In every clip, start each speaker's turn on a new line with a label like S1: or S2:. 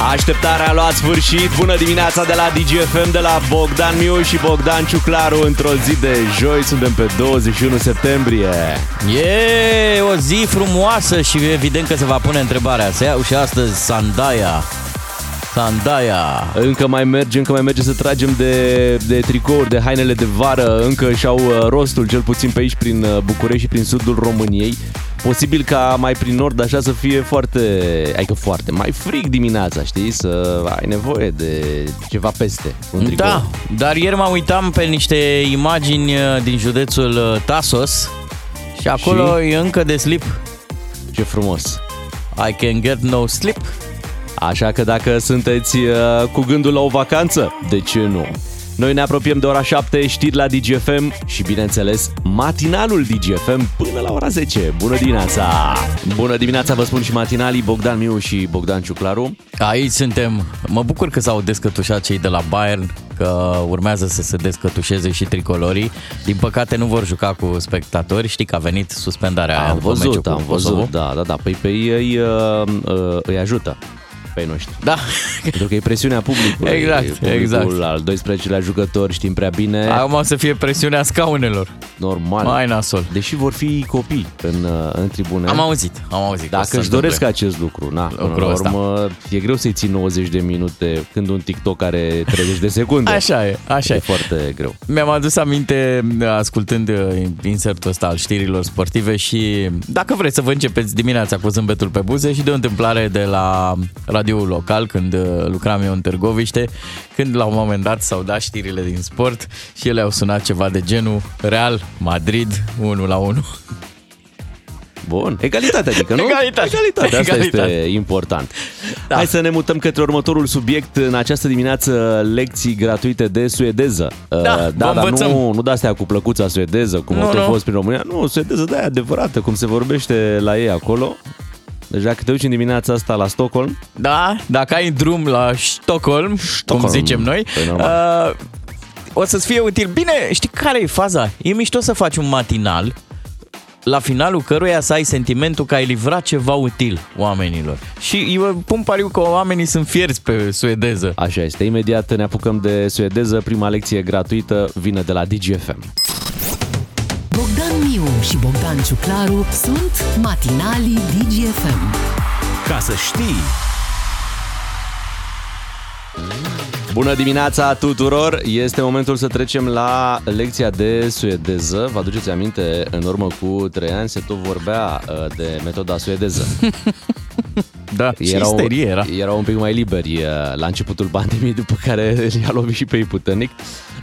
S1: Așteptarea a luat sfârșit. Bună dimineața de la DGFM, de la Bogdan Miu și Bogdan Ciuclaru. Într-o zi de joi, suntem pe 21 septembrie.
S2: E o zi frumoasă și evident că se va pune întrebarea. Se iau și astăzi Sandaia. Sandaia.
S1: Încă mai merge, încă mai merge să tragem de, de tricouri, de hainele de vară. Încă și-au uh, rostul, cel puțin pe aici, prin uh, București și prin sudul României. Posibil ca mai prin nord așa să fie foarte, adică foarte, mai frig dimineața, știi? Să ai nevoie de ceva peste un tricou.
S2: Da, dar ieri mă uitam pe niște imagini uh, din județul uh, Tasos și acolo
S1: Și?
S2: e încă de slip.
S1: Ce frumos!
S2: I can get no slip.
S1: Așa că dacă sunteți uh, cu gândul la o vacanță, de ce nu? Noi ne apropiem de ora 7, știri la DGFM și, bineînțeles, matinalul DGFM până la ora 10. Bună dimineața! Bună dimineața, vă spun și matinalii Bogdan Miu și Bogdan Ciuclaru.
S2: Aici suntem. Mă bucur că s-au descătușat cei de la Bayern, că urmează să se descătușeze și tricolorii. Din păcate nu vor juca cu spectatori. Știi că a venit suspendarea aia
S1: Am
S2: după meciul
S1: văzut,
S2: cu
S1: am
S2: Kosovo.
S1: văzut, da, da, da. Păi pe ei uh, uh, îi ajută pe ei noștri.
S2: Da.
S1: Pentru că e presiunea publicului.
S2: Exact,
S1: Publicul
S2: exact.
S1: al 12-lea jucător, știm prea bine.
S2: Acum o să fie presiunea scaunelor.
S1: Normal.
S2: Mai nasol.
S1: Deși vor fi copii în, uh, în tribune.
S2: Am auzit, am auzit. că o să
S1: Dacă
S2: se
S1: își doresc
S2: întâmple.
S1: acest lucru, na, până
S2: Lucrul
S1: la
S2: ăsta.
S1: urmă, e greu să-i ții 90 de minute când un TikTok are 30 de secunde.
S2: Așa e, așa
S1: e
S2: e.
S1: foarte greu.
S2: Mi-am adus aminte ascultând uh, insertul ăsta al știrilor sportive și dacă vreți să vă începeți dimineața cu zâmbetul pe buze și de o întâmplare de la radioul local când uh, lucram eu în Târgoviște, când la un moment dat s-au dat știrile din sport și ele au sunat ceva de genul Real Madrid 1 la 1.
S1: Bun, egalitate adică, nu?
S2: Egalitate.
S1: Egalitate, asta
S2: Egalitate.
S1: este important.
S2: Da.
S1: Hai să ne mutăm către următorul subiect. În această dimineață, lecții gratuite de suedeză. Uh,
S2: Da, vă
S1: da, dar
S2: învățăm.
S1: nu, nu de-astea cu plăcuța suedeză, cum
S2: Nu,
S1: au tot
S2: nu.
S1: fost prin România. Nu, suedeză de aia adevărată, cum se vorbește la ei acolo. Deci dacă te duci în dimineața asta la Stockholm,
S2: Da, dacă ai drum la Stockholm,
S1: Stockholm.
S2: cum zicem noi,
S1: Păi, normal.
S2: uh, o să-ți fie util. Bine, știi care e faza? E mișto să faci un matinal la finalul căruia să ai sentimentul că ai livrat ceva util oamenilor. Și eu pun pariu că oamenii sunt fierți pe suedeză.
S1: Așa este. Imediat ne apucăm de suedeză. Prima lecție gratuită vine de la DGFM.
S3: Bogdan Miu și Bogdan Ciuclaru sunt matinalii DGFM.
S4: Ca să știi,
S1: Bună dimineața tuturor! Este momentul să trecem la lecția de suedeză. Vă aduceți aminte, în urmă cu 3 ani se tot vorbea uh, de metoda suedeză.
S2: Da, și
S1: Erau,
S2: isterie era.
S1: erau un pic mai liberi uh, la începutul pandemiei, după care i-a lovit și pe ei puternic.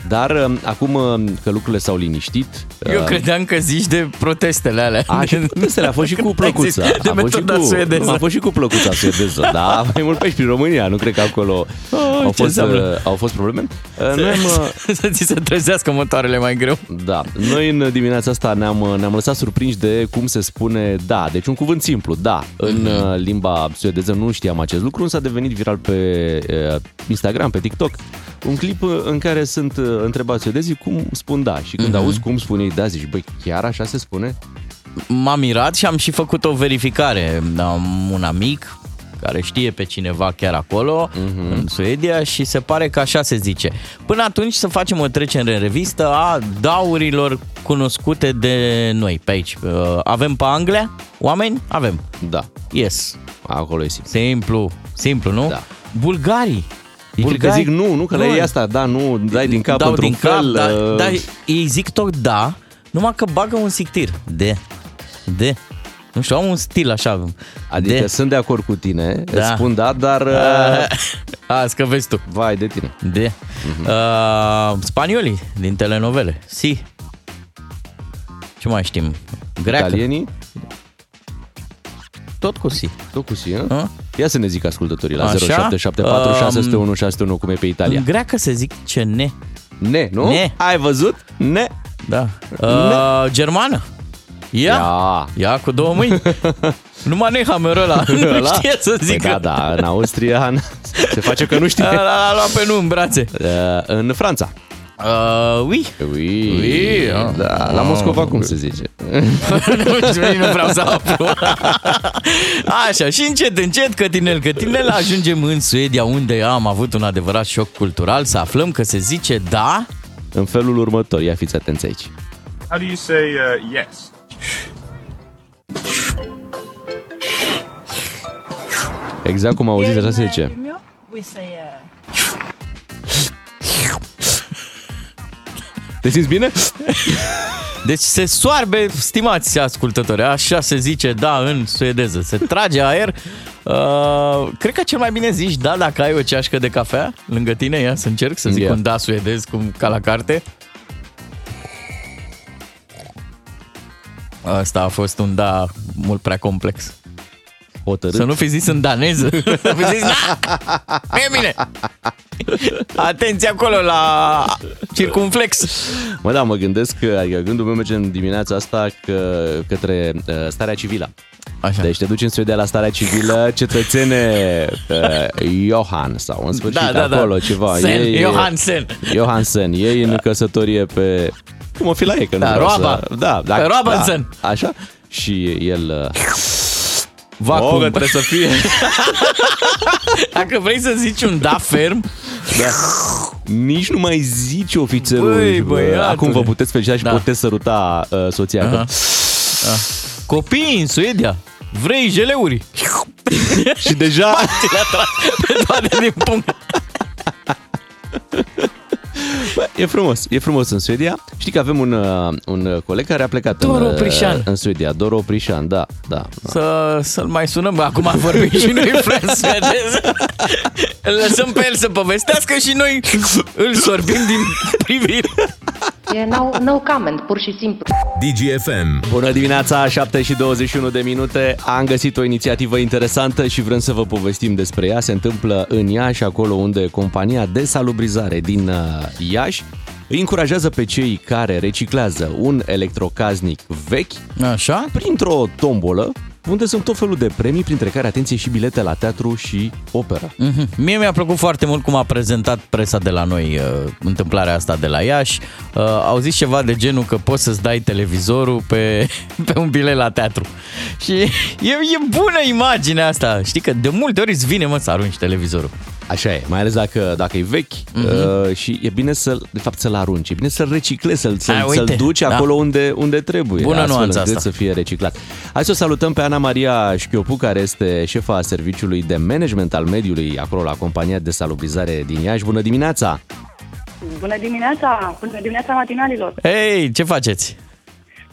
S1: Dar uh, acum uh, că lucrurile s-au liniștit...
S2: Eu
S1: uh,
S2: credeam că zici de protestele alea.
S1: A, și protestele, a fost și cu
S2: Când ai zis
S1: plăcuța.
S2: De
S1: a fost și
S2: metoda
S1: cu,
S2: suedeză.
S1: Nu, a fost și cu plăcuța suedeză, da, mai mult pe aici prin România, nu cred că acolo
S2: Oh,
S1: au,
S2: ce
S1: fost,
S2: înseamnă?
S1: uh, au fost probleme. Uh, Noi am, uh,
S2: să ți se trezească motoarele mai greu.
S1: Da, noi în dimineața asta ne-am, ne-am lăsat surprinși de cum se spune da, deci un cuvânt simplu, da. În
S2: Mhm.
S1: uh, limba suedeză nu știam acest lucru, însă a devenit viral pe uh, Instagram, pe TikTok. Un clip uh, în care sunt uh, întrebați suedezii cum spun da și când
S2: Mhm.
S1: auzi cum spun ei da, zici, băi, chiar așa se spune?
S2: m-am mirat și am și făcut o verificare. Am un amic care știe pe cineva chiar acolo, uh-huh. în Suedia, și se pare că așa se zice. Până atunci să facem o trecere în revistă a daurilor cunoscute de noi pe aici. Uh, Avem pe Anglia oameni? Avem.
S1: Da,
S2: Yes.
S1: acolo e simplu.
S2: Simplu. Simplu, nu?
S1: Da.
S2: Bulgarii.
S1: Ei cred că zic nu, nu, că la
S2: Nu.
S1: ei asta, da, nu, dai din cap
S2: Dau
S1: într-un
S2: din cap,
S1: fel.
S2: da,
S1: uh,
S2: da, ei zic tot da, numai că bagă un sictir. De. De. Nu știu, au un stil așa.
S1: Adică
S2: de.
S1: sunt de acord cu tine,
S2: Da.
S1: îți spun da, dar... uh,
S2: A, că vezi tu.
S1: Vai de tine.
S2: De.
S1: Mhm.
S2: Uh, spaniolii din telenovele. Si. Ce mai știm? Greacă.
S1: Italienii,
S2: Tot cu si.
S1: tot cu si, hă?
S2: A?
S1: Ia să ne zic ascultătorii la
S2: Așa?
S1: 0774
S2: Um,
S1: 601 601 cum e pe Italia.
S2: În greacă se zic ce ne.
S1: Ne, nu?
S2: Ne.
S1: Ai văzut? Ne.
S2: Da. Uh, germană. Ia.
S1: Ia.
S2: Ia cu două mâini. Numai Nehammer ăla nu
S1: Ăla?
S2: știe să
S1: Păi
S2: zică.
S1: da, da, în Austria se face că nu știe.
S2: L-a, l-a luat pe nu în brațe.
S1: Uh, În Franța.
S2: Uh, oui.
S1: Oui,
S2: Oui, ah.
S1: da, la Moscova cum se zice?
S2: nu știu, nici nu vreau să aflu. Așa, și încet, încet, cătinel, cătinel, ajungem în Suedia, unde am avut un adevărat șoc cultural, să aflăm că se zice da...
S1: În felul următor, ia fiți atenți aici.
S5: How do you say uh, yes?
S1: Exact cum auziți, așa se zice.
S6: We say uh,
S1: Te simți bine?
S2: Deci se soarbe, stimați ascultători, așa se zice da în suedeză. Se trage aer. Uh, cred că cel mai bine zici da dacă ai o ceașcă de cafea lângă tine. Ia să încerc să zic
S1: Ia.
S2: un da suedez cum ca la carte. Asta a fost un da mult prea complex.
S1: Hotărât.
S2: Să nu fi zis în daneză. Să fi zis da! E bine! Atenție acolo la circumflex.
S1: Mă, da, mă gândesc că, adică gândul meu merge în dimineața asta că, către uh, starea civilă.
S2: Așa.
S1: Deci te duci în Suedia la starea civilă, cetățene uh, Johan sau în sfârșit
S2: Da, da, da.
S1: acolo ceva.
S2: Sen,
S1: Ei-
S2: Johansen.
S1: Johansen, ei în căsătorie pe... Cum o fi la ei, că nu
S2: Da,
S1: vreau
S2: roaba.
S1: Să, da, da,
S2: Pe Robinson.
S1: Da, așa. Și el... Uh,
S2: Vacum.
S1: oh, că trebuie să fie...
S2: Dacă vrei să zici un da ferm,
S1: Da. Nici nu mai zice ofițerul.
S2: Băi,
S1: Bă,
S2: băiatule.
S1: Acum vă puteți felicita și
S2: Da.
S1: puteți săruta uh, soția.
S2: Aha.
S1: Că...
S2: copiii în Suedia, vrei jeleuri?
S1: Și deja...
S2: Ți le atrag pe toate din punct.
S1: Bă, e frumos, e frumos în Suedia. Știi că avem un, uh, un coleg care a plecat
S2: Doro
S1: în, uh,
S2: Prișan.
S1: în Suedia. Doro Prișan, da, da. da.
S2: Să, să-l mai sunăm, bă, acum vorbim și noi în suedeză. Îl lăsăm pe el să povestească și noi îl sorbim din privire.
S7: E no, no comment, pur și simplu.
S4: DGFM.
S1: Bună dimineața, 7 și 21 de minute. Am găsit o inițiativă interesantă și vrem să vă povestim despre ea. Se întâmplă în Iași, acolo unde compania de salubrizare din uh, Iași îi încurajează pe cei care reciclează un electrocaznic vechi
S2: Așa?
S1: printr-o tombolă unde sunt tot felul de premii, printre care, atenție, și bilete la teatru și operă.
S2: Mhm. Mie mi-a plăcut foarte mult cum a prezentat presa de la noi uh, întâmplarea asta de la Iași. Uh, au zis ceva de genul că poți să-ți dai televizorul pe, pe un bilet la teatru. Și e, e bună imaginea asta. Știi că de multe ori îți vine, mă, să arunci televizorul.
S1: Așa e, mai ales dacă, dacă e vechi uh-huh. uh, și e bine să de fapt, să-l arunci, e bine să-l reciclezi, să-l, să-l,
S2: Hai, uite,
S1: să-l duci
S2: da.
S1: acolo unde, unde trebuie,
S2: Bună
S1: astfel
S2: nuanță
S1: încât
S2: asta.
S1: să fie reciclat. Hai să o salutăm pe Ana Maria Șchiopu, care este șefa serviciului de management al mediului acolo la compania de salubrizare din Iași. Bună dimineața!
S8: Bună dimineața! Bună dimineața matinalilor!
S2: Hei, ce faceți?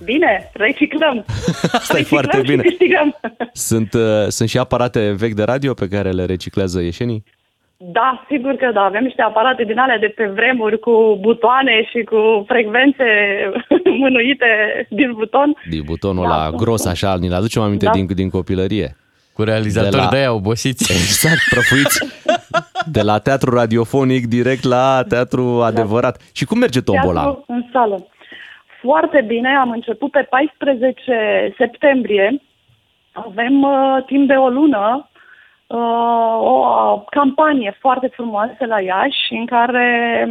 S8: Bine, reciclăm!
S1: Asta e
S8: reciclăm
S1: foarte
S8: și
S1: bine.
S8: câștigăm!
S1: Sunt, uh, sunt și aparate vechi de radio pe care le reciclează ieșenii?
S8: Da, sigur că da. Avem niște aparate din alea de pe vremuri cu butoane și cu frecvențe mânuite din buton.
S1: Din butonul
S8: Da,
S1: la
S8: da,
S1: gros,
S8: da.
S1: așa, ni-l aducem aminte
S8: Da.
S1: din, din copilărie.
S2: Cu realizatori
S1: De
S2: de,
S1: la-
S2: de aia obosiți.
S1: Exact, prăfuiți. De la teatru radiofonic direct la teatru adevărat. Și cum merge tombola?
S8: Teatru în sală. Foarte bine, am început pe 14 septembrie. Avem uh, timp de o lună uh, o campanie foarte frumoasă la Iași în care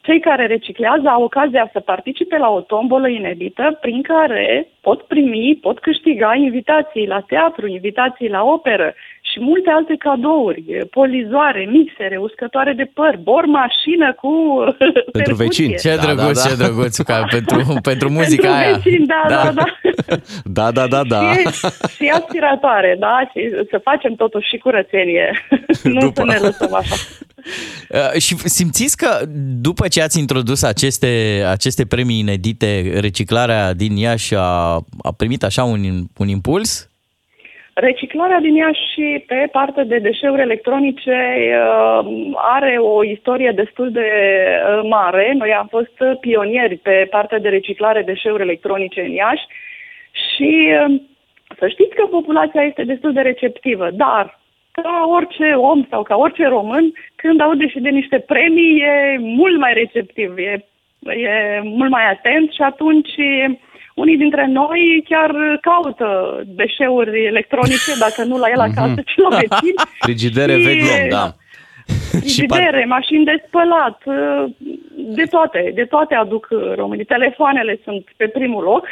S8: cei care reciclează au ocazia să participe la o tombolă inedită prin care pot primi, pot câștiga invitații la teatru, invitații la operă și multe alte cadouri, polizoare, mixere, uscătoare de păr, bor mașină cu
S1: Pentru
S8: percuție.
S1: vecini.
S2: Ce
S1: Da,
S2: drăguț,
S1: da, da.
S2: ce drăguț, ca pentru, pentru muzica
S8: Pentru
S2: aia.
S8: vecini, da, da, da.
S1: Da, da, da, da.
S8: Și, și aspiratoare, da, și să facem totuși și curățenie. nu
S1: După.
S8: să ne lăsăm așa.
S2: Uh, și simțiți că după ce ați introdus aceste, aceste premii inedite, reciclarea din Iași a, a primit așa un, un impuls?
S8: Reciclarea din ea și pe partea de deșeuri electronice uh, are o istorie destul de uh, mare. Noi am fost pionieri pe partea de reciclare deșeuri electronice în Iași și uh, să știți că populația este destul de receptivă, dar ca orice om sau ca orice român, când aude și de niște premii, e mult mai receptiv, e, e mult mai atent și atunci unii dintre noi chiar caută deșeuri electronice, dacă nu la el acasă, ci la vecin.
S1: Frigidere
S8: Și-
S1: vechi luăm, da. Și par-
S8: Frigidere, mașini de spălat, de toate, de toate aduc românii. Telefoanele sunt pe primul loc.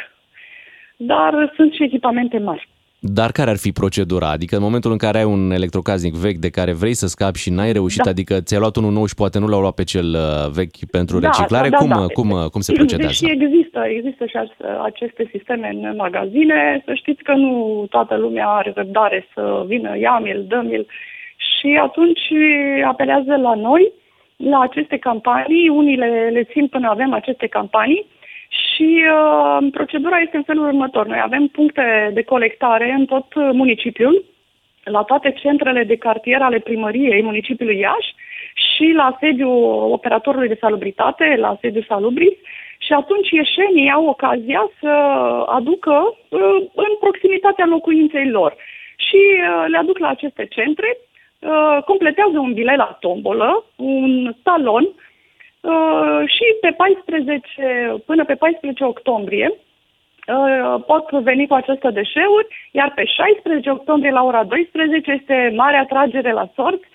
S8: dar sunt și echipamente mari.
S1: Dar care ar fi procedura? Adică în momentul în care ai un electrocasnic vechi de care vrei să scapi și n-ai reușit,
S8: Da.
S1: adică ți-ai luat unul nou și poate nu l-au luat pe cel uh, vechi pentru reciclare,
S8: da,
S1: cum,
S8: da.
S1: cum, cum se procedează?
S8: Deși există, există și as- aceste sisteme în magazine, să știți că nu toată lumea are răbdare să vină, ia mi-l, dă mi-l și atunci apelează la noi, la aceste campanii, unii le, le țin până avem aceste campanii și uh, procedura este în felul următor. Noi avem puncte de colectare în tot uh, municipiul, la toate centrele de cartier ale primăriei municipiului Iași și la sediul operatorului de salubritate, la sediul Salubris și atunci ieșenii au ocazia să aducă uh, în proximitatea locuinței lor și uh, le aduc la aceste centre, uh, completează un bilet la tombolă, un talon uh, și pe 14, până pe 14 octombrie uh, pot veni cu aceste deșeuri, iar pe 16 octombrie la ora 12 este mare atragere la sorți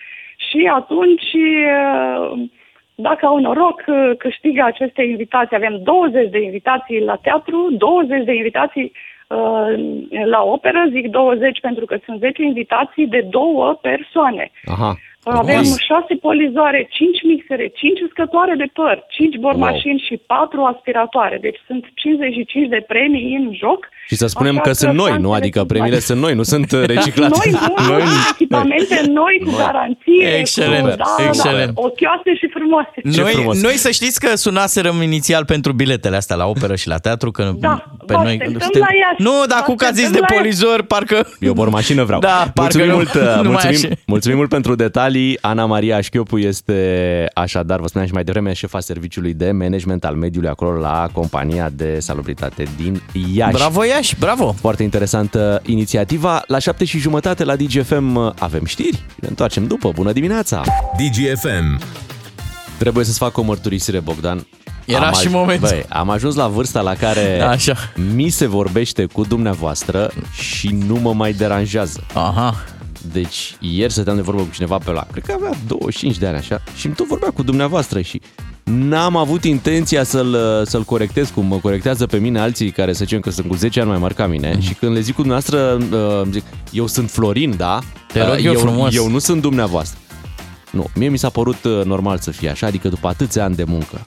S8: și atunci, uh, dacă au noroc, uh, câștigă aceste invitații. Avem 20 de invitații la teatru, 20 de invitații uh, la operă, zic 20 pentru că sunt 10 invitații de două persoane.
S1: Aha.
S8: Avem
S1: Frumos.
S8: 6 polizoare, 5 mixere, 5 uscătoare de păr, 5 bormașini și 4 aspiratoare. Deci sunt 55 de premii în joc.
S1: Și să spunem
S8: Așa
S1: că sunt noi, nu?
S8: șansele
S1: Adică
S8: sunt
S1: premiile
S8: mari.
S1: sunt noi, nu sunt uh, reciclate.
S8: Noi, nu, noi, echipamente noi, cu garanție,
S2: Excelent,
S8: cu, da,
S2: excelent.
S8: Da, ochioase și frumoase.
S2: Noi,
S1: frumos.
S2: noi să știți că sunaserăm inițial pentru biletele astea la operă și la teatru, că
S8: Da,
S2: pe
S8: vă
S2: noi...
S8: așteptăm la Iași.
S2: Nu, dar
S8: Vă
S2: cu că a zis
S8: așteptăm
S2: de
S8: la Iași.
S2: polizor, parcă...
S1: Eu bormașină vreau.
S2: Da, parcă
S1: mulțumim,
S2: nu-
S1: mult, uh,
S2: nu mai
S1: mulțumim,
S2: așa.
S1: mulțumim mult pentru detalii. Ana Maria Așchiopu este așadar, vă spuneam și mai devreme, șefa serviciului de management al mediului acolo la compania de salubritate din Iași.
S2: Bravo Iași, bravo!
S1: Foarte interesantă inițiativa. La șapte și jumătate la DGFM uh, avem știri. Ne întoarcem după. Bună dimineața!
S4: DGFM.
S1: Trebuie să-ți fac o mărturisire, Bogdan.
S2: Era și
S1: aj-
S2: momentul.
S1: Băi, am ajuns la vârsta la care
S2: Da, așa.
S1: mi se vorbește cu dumneavoastră și nu mă mai deranjează.
S2: Aha,
S1: Deci ieri stăteam de vorbă cu cineva pe la, cred că avea 25 de ani așa, și îmi tot vorbea cu dumneavoastră și n-am avut intenția să-l, să-l corectez cum mă corectează pe mine alții care să zicem că sunt cu 10 ani mai mari ca mine și când le zic cu dumneavoastră, uh, îmi zic, eu sunt Florin, da?
S2: Te rog
S1: Uh,
S2: eu
S1: eu,
S2: frumos.
S1: eu nu sunt dumneavoastră. Nu, mie mi s-a părut uh, normal să fie așa, adică după atâția ani de muncă.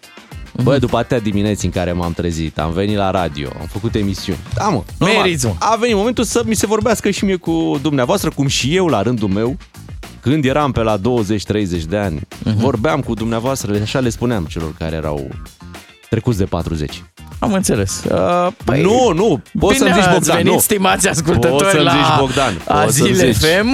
S1: Bă, după atâtea dimineți în care m-am trezit, am venit la radio, am făcut emisiuni. Da, mă, normal.
S2: Meriți, mă.
S1: A venit momentul să mi se vorbească și mie cu dumneavoastră, cum și eu la rândul meu, când eram pe la 20-30 de ani, vorbeam cu dumneavoastră, așa le spuneam celor care erau trecuți de 40.
S2: Am înțeles. Uh,
S1: Păi, nu, nu, poți
S2: Bine
S1: să-mi zici
S2: ați
S1: Bogdan,
S2: venit,
S1: nu.
S2: stimați ascultători,
S1: Poți să-mi
S2: la
S1: zici Bogdan, poți să-mi
S2: Azile
S1: zici.
S2: FM.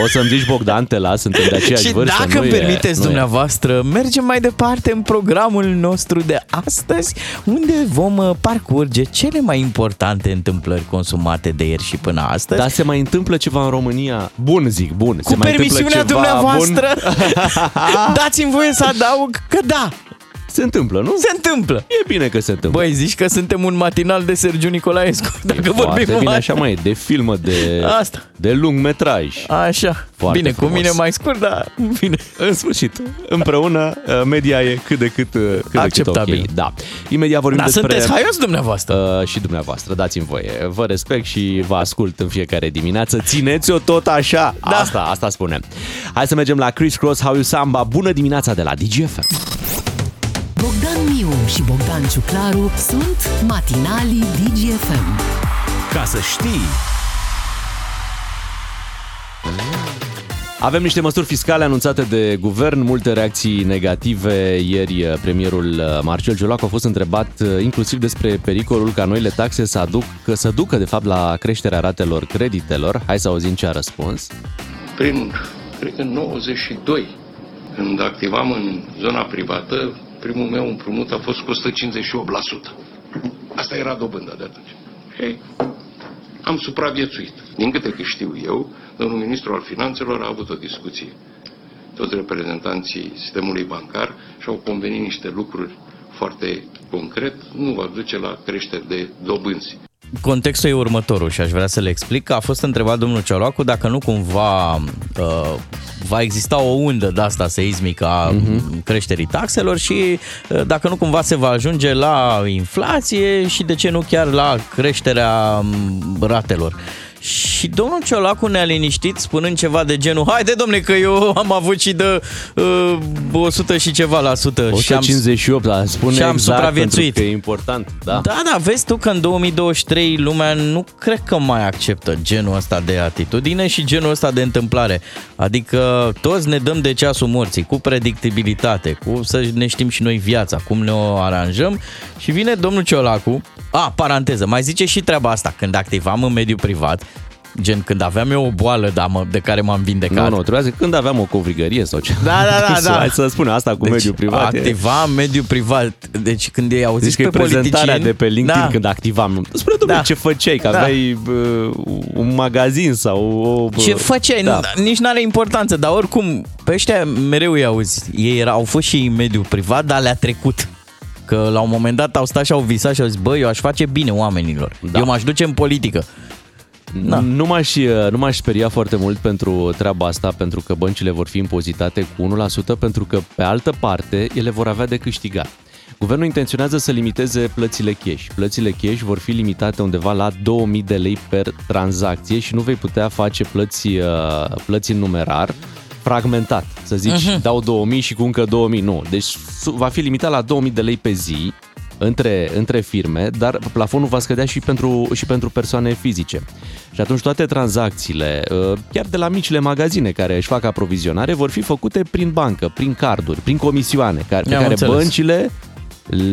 S1: Poți să-mi zici Bogdan, te las, suntem de aceeași
S2: Și
S1: vârstă.
S2: dacă
S1: nu
S2: îmi
S1: e-
S2: permiteți
S1: nu e.
S2: dumneavoastră, mergem mai departe în programul nostru de astăzi, unde vom uh, parcurge cele mai importante întâmplări consumate de ieri și până astăzi.
S1: Dar se mai întâmplă ceva în România? Bun, zic, bun. se
S2: cu
S1: mai întâmplă
S2: permisiunea
S1: ceva
S2: dumneavoastră,
S1: Bun?
S2: dați-mi voie să adaug că da,
S1: Se întâmplă, nu?
S2: se întâmplă.
S1: E bine că se întâmplă.
S2: Băi, zici că suntem un matinal de Sergiu Nicolaescu, dacă
S1: E
S2: vorbim
S1: foarte bine,
S2: numai-
S1: așa mai e, de filmă, de,
S2: Asta.
S1: de lung metraj.
S2: Așa,
S1: Foarte
S2: bine,
S1: frumos.
S2: cu mine mai scurt, dar bine.
S1: În sfârșit, împreună, uh, media e cât de cât, uh, cât, de cât
S2: Acceptabil.
S1: ok. Da. Imediat vorbim
S2: Dar
S1: despre...
S2: sunteți haios dumneavoastră.
S1: Uh, și dumneavoastră, dați-mi voie. Vă respect și vă ascult în fiecare dimineață. Țineți-o tot așa. Da. Asta, asta spunem. Hai să mergem la Chris Cross, How You Samba. Bună dimineața de la DGFM.
S3: Bogdan Miu și Bogdan Ciuclaru sunt matinalii DGFM.
S4: Ca să știi.
S1: Avem niște măsuri fiscale anunțate de guvern, multe reacții negative. Ieri uh, premierul uh, Marcel Ciolacu a fost întrebat uh, inclusiv despre pericolul ca noile taxe să, aduc, să ducă de fapt la creșterea ratelor creditelor. Hai să auzim ce a răspuns.
S6: prin, cred că în 92, când activam în zona privată, primul meu împrumut a fost cu 158%. Asta era dobânda de atunci. Ei, am supraviețuit. Din câte că știu eu, domnul ministru al finanțelor a avut o discuție. Toți reprezentanții sistemului bancar și-au convenit niște lucruri foarte concret, nu va duce la creșteri de dobânzi.
S2: Contextul e următorul și aș vrea să le explic. A fost întrebat domnul Ciolacu dacă nu cumva uh, va exista o undă de asta seismică a uh-huh. creșterii taxelor și uh, dacă nu cumva se va ajunge la inflație și de ce nu chiar la creșterea um, ratelor. Și domnul Ciolacu ne-a liniștit spunând ceva de genul Haide domnule că eu am avut și de uh, 100 și ceva la sută
S1: 158, da, spune
S2: și am
S1: exact
S2: supraviețuit.
S1: pentru că e important. Da.
S2: Da, da, vezi tu că în 2023 lumea nu cred că mai acceptă genul ăsta de atitudine și genul ăsta de întâmplare. Adică toți ne dăm de ceasul morții, cu predictibilitate, cu să ne știm și noi viața, cum ne o aranjăm și vine domnul Ciolacu, a, paranteză, mai zice și treaba asta, când activam în mediul privat, gen când aveam eu o boală da, mă, de care m-am vindecat.
S1: Nu, nu, trebuia să când aveam o covrigărie sau ce.
S2: Da, da, da, da.
S1: Hai să spunem asta cu
S2: Deci,
S1: mediul privat. e-
S2: Activa în mediul privat. Deci când ei auziți
S1: Zici că e
S2: pe
S1: prezentarea
S2: politicieni...
S1: de pe LinkedIn
S2: da.
S1: când activam. Spune, domnule,
S2: Da.
S1: ce făceai? Că
S2: Da.
S1: aveai uh, un magazin sau o...
S2: Ce făceai?
S1: Da.
S2: Da. Nici n-are importanță, dar oricum, pe ăștia mereu îi auzi. Ei erau, au fost și în mediul privat, dar le-a trecut. Că la un moment dat au stat și au visat și au zis, bă, eu aș face bine oamenilor.
S1: Da.
S2: Da. Eu m-aș duce în politică.
S1: Da. Nu, m-aș, uh, nu m-aș speria foarte mult pentru treaba asta, pentru că băncile vor fi impozitate cu 1%, pentru că, pe altă parte, ele vor avea de câștigat. Guvernul intenționează să limiteze plățile cash. Plățile cash vor fi limitate undeva la 2000 de lei per tranzacție și nu vei putea face plăți, uh, plăți în numerar fragmentat. Să zici, uh-huh. dau 2000 și cu încă 2000. Nu. Deci su- va fi limitat la 2000 de lei pe zi între, între firme, dar plafonul va scădea și pentru, și pentru persoane fizice. Și atunci toate tranzacțiile, uh, chiar de la micile magazine care își fac aprovizionare, vor fi făcute prin bancă, prin carduri, prin comisioane, care, pe
S2: Am
S1: care
S2: înțeles.
S1: băncile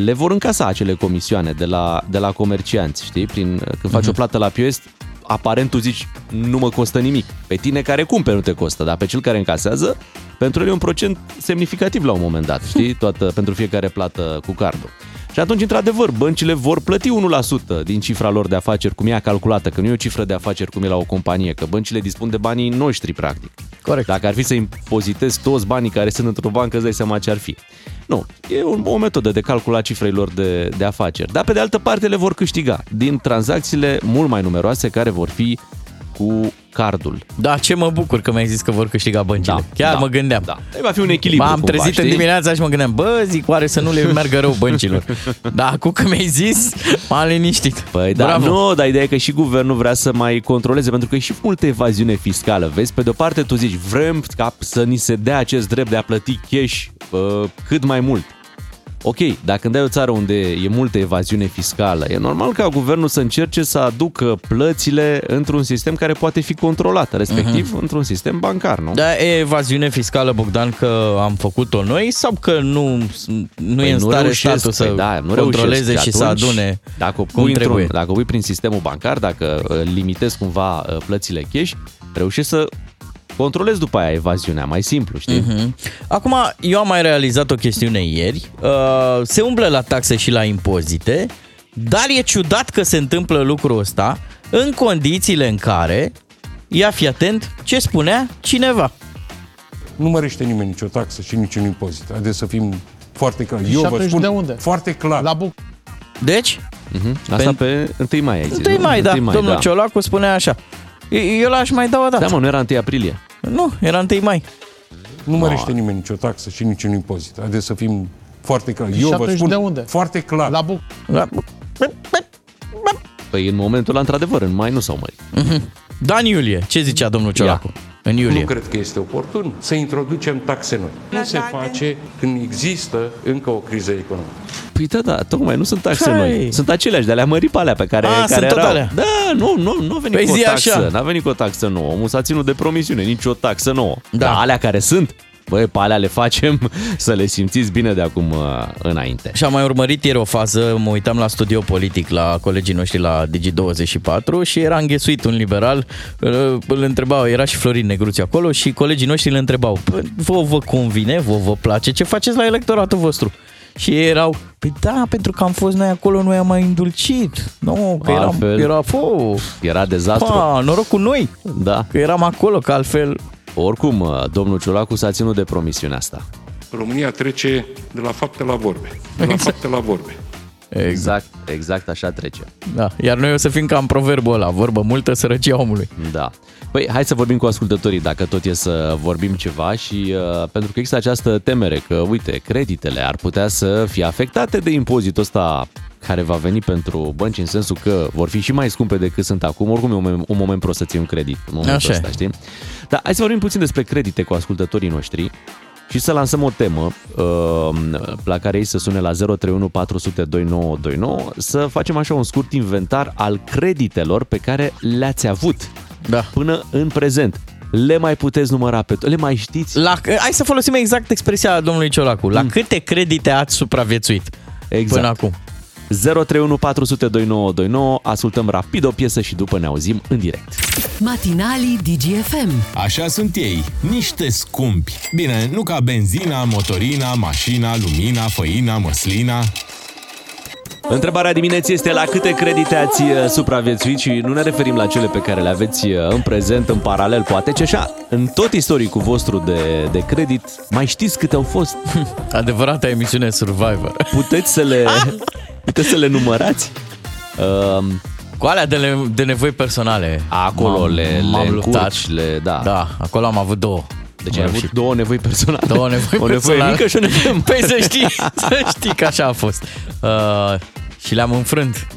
S1: le vor încasa acele comisioane de la, de la comercianți, știi? Prin, când faci
S2: Mhm.
S1: o plată la POS, aparent tu zici, nu mă costă nimic. Pe tine care cumperi nu te costă, dar pe cel care încasează, pentru el e un procent semnificativ la un moment dat, știi? Toată, pentru fiecare plată cu cardul. Și atunci, într-adevăr, băncile vor plăti 1% din cifra lor de afaceri, cum e ea calculată, că nu e o cifră de afaceri cum e la o companie, că băncile dispun de banii noștri, practic.
S2: Corect.
S1: Dacă ar fi să impozitezi toți banii care sunt într-o bancă, îți dai seama ce ar fi. Nu, e o, o metodă de calcul a cifrei lor de, de afaceri. Dar pe de altă parte le vor câștiga din tranzacțiile mult mai numeroase care vor fi cu cardul.
S2: Da, ce mă bucur că mi-ai zis că vor câștiga băncile.
S1: Da,
S2: Chiar
S1: da,
S2: mă gândeam.
S1: Da. Va fi un echilibru
S2: M-am
S1: cumva,
S2: trezit
S1: știi?
S2: în dimineața și mă gândeam, bă, zic, oare să nu le meargă rău băncilor. Da, acum că mi-ai zis, m-am liniștit.
S1: Păi da,
S2: Bravo.
S1: nu, dar ideea e că și guvernul vrea să mai controleze, pentru că e și multă evaziune fiscală. Vezi, pe de-o parte tu zici, vrem ca să ni se dea acest drept de a plăti cash uh, cât mai mult. Ok, dacă când ai o țară unde e multă evaziune fiscală, e normal ca guvernul să încerce să aducă plățile într-un sistem care poate fi controlat, respectiv
S2: Mhm.
S1: într-un sistem bancar, nu?
S2: Da, e evaziune fiscală, Bogdan, că am făcut-o noi sau că nu, nu
S1: Păi
S2: e în stare
S1: reușesc,
S2: statul să
S1: păi da, nu
S2: controleze
S1: reușesc.
S2: și să
S1: atunci,
S2: adune
S1: dacă o
S2: cum
S1: pui,
S2: trebuie?
S1: într-un, dacă o pui prin sistemul bancar, dacă uh, limitezi cumva uh, plățile cash, reușești să controlezi după aia evaziunea, mai simplu, știi?
S2: Mhm. Acum, eu am mai realizat o chestiune ieri. Uh, se umblă la taxe și la impozite, dar e ciudat că se întâmplă lucrul ăsta în condițiile în care, ia fi atent, ce spunea cineva.
S9: Nu mărește nimeni nicio taxă și niciun impozit. Haideți să fim foarte clari. Eu
S10: Și
S9: vă
S10: atunci
S9: spun
S10: de unde?
S9: foarte clar.
S10: La Buc.
S2: Deci,
S1: Mhm. Asta pe 1 mai ai zis,
S2: 1
S1: nu?
S2: mai, da,
S1: 1
S2: domnul
S1: da.
S2: Ciolacu spunea așa. Eu l-aș mai da o dată.
S1: Da, mă, nu era 1 aprilie.
S2: Nu, era 1 mai.
S9: Nu mărește nimeni nicio taxă și niciun impozit. Haideți să fim foarte clari.
S10: Și
S9: Eu vă
S10: atunci
S9: spun
S10: de unde?
S9: foarte clar.
S10: La Buc.
S2: La...
S1: Păi în momentul ăla, într-adevăr, în mai nu s-au mărit.
S2: Mhm. Dan Iulie, ce zicea domnul Ciolacu? În
S9: Nu
S2: iulie.
S9: cred că este oportun să introducem taxe noi. Nu se face când există încă o criză economică.
S1: Păi da, da, tocmai nu sunt taxe
S2: Hai.
S1: noi. Sunt aceleași, de alea mări pe alea pe care,
S2: A,
S1: care
S2: sunt tot
S1: erau.
S2: alea.
S1: Da, nu, nu, nu a venit
S2: Păi
S1: cu o
S2: zi
S1: taxă.
S2: așa.
S1: N-a venit cu o taxă nouă. Omul s-a ținut de promisiune, nici o taxă nouă.
S2: Da.
S1: Dar alea care sunt, băi, pe alea le facem să le simțiți bine de acum uh, înainte.
S2: Și am mai urmărit ieri o fază, mă uitam la studio politic la colegii noștri la Digi24 și era înghesuit un liberal, îl îl întrebau, era și Florin Negruț acolo și colegii noștri îl întrebau, "Bă, vă vă convine, vă vă place, ce faceți la electoratul vostru? Și ei erau, păi da, pentru că am fost noi acolo, noi am mai îndulcit. Nu, că eram,
S1: Altfel-
S2: era, fo,
S1: Era dezastru.
S2: pa, noroc cu noi,
S1: Da.
S2: că eram acolo, că altfel...
S1: Oricum, uh, domnul Ciolacu s-a ținut de promisiunea asta.
S9: România trece de la fapte la vorbe. De la
S2: Exact.
S9: fapte la vorbe.
S1: Exact, exact așa trece.
S2: Da. Iar noi o să fim ca în proverbul ăla, vorbă multă sărăcia omului.
S1: Da. Păi, hai să vorbim cu ascultătorii, dacă tot e să vorbim ceva și uh, pentru că există această temere că, uite, creditele ar putea să fie afectate de impozitul ăsta care va veni pentru bănci în sensul că vor fi și mai scumpe decât sunt acum. Oricum e un moment, un moment prost să ții un credit în momentul
S2: Așa e.
S1: ăsta, știi? Dar hai să vorbim puțin despre credite cu ascultătorii noștri și să lansăm o temă uh, la care ei să sune la 031 400 2929 să facem așa un scurt inventar al creditelor pe care le-ați avut
S2: Da.
S1: până în prezent. Le mai puteți număra pe to- le mai știți?
S2: La, hai să folosim exact expresia domnului Ciolacu. La câte credite ați supraviețuit
S1: Exact.
S2: până acum?
S1: 031 400 2929 Ascultăm rapid o piesă și după ne auzim în direct.
S3: Matinalii DGFM.
S4: Așa sunt ei, niște scumpi. Bine, nu ca benzina, motorina, mașina, lumina, făina, măslina.
S1: Întrebarea dimineții este la câte credite ați uh, supraviețuit și nu ne referim la cele pe care le aveți uh, în prezent, în paralel, poate, ci așa, în tot istoricul vostru de, de credit, mai știți câte au fost?
S2: Adevărata emisiune Survivor.
S1: Puteți să le, puteți să le numărați? Uh,
S2: Cu alea de, le, de nevoi personale.
S1: acolo
S2: M-am-
S1: le,
S2: m-am
S1: le
S2: luptat.
S1: încurci, le, da.
S2: Da, acolo am avut două.
S1: Deci ai avut două nevoi personale.
S2: Două nevoi
S1: o nevoie
S2: personale.
S1: mică și o nevoie
S2: Păi să știi, să știi că așa a fost. Uh, și le-am înfrânt.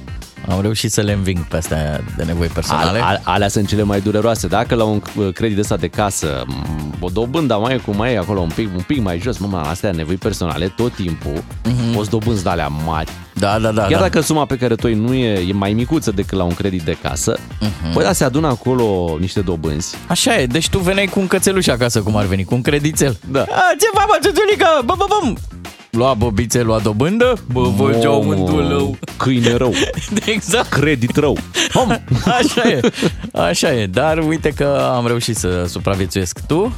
S2: Am reușit să le înving pe astea de nevoi personale.
S1: Al, al, alea sunt cele mai dureroase. Dacă la un uh, credit ăsta de casă, m, o dobândă mai e cum mai e acolo un pic, un pic mai jos, mă, astea nevoi personale, tot timpul, mm-hmm. poți dobânzi de alea mari.
S2: Da, da, da.
S1: Chiar
S2: da.
S1: dacă suma pe care tu ai nu e, e mai micuță decât la un credit de casă, mm-hmm. păi da, se adună acolo niște dobânzi.
S2: Așa e, deci tu veneai cu un cățeluș acasă, cum ar veni, cu un credițel.
S1: Da.
S2: A, ce fac, mă, ciuciulică? Bă, bă, bă. Lua bobițe, lua dobândă, bă, vă ceau
S1: Mamă,
S2: mândulău.
S1: Câine rău,
S2: Exact,
S1: credit rău. Hom!
S2: așa e, așa e. Dar uite că am reușit să supraviețuiesc. Tu?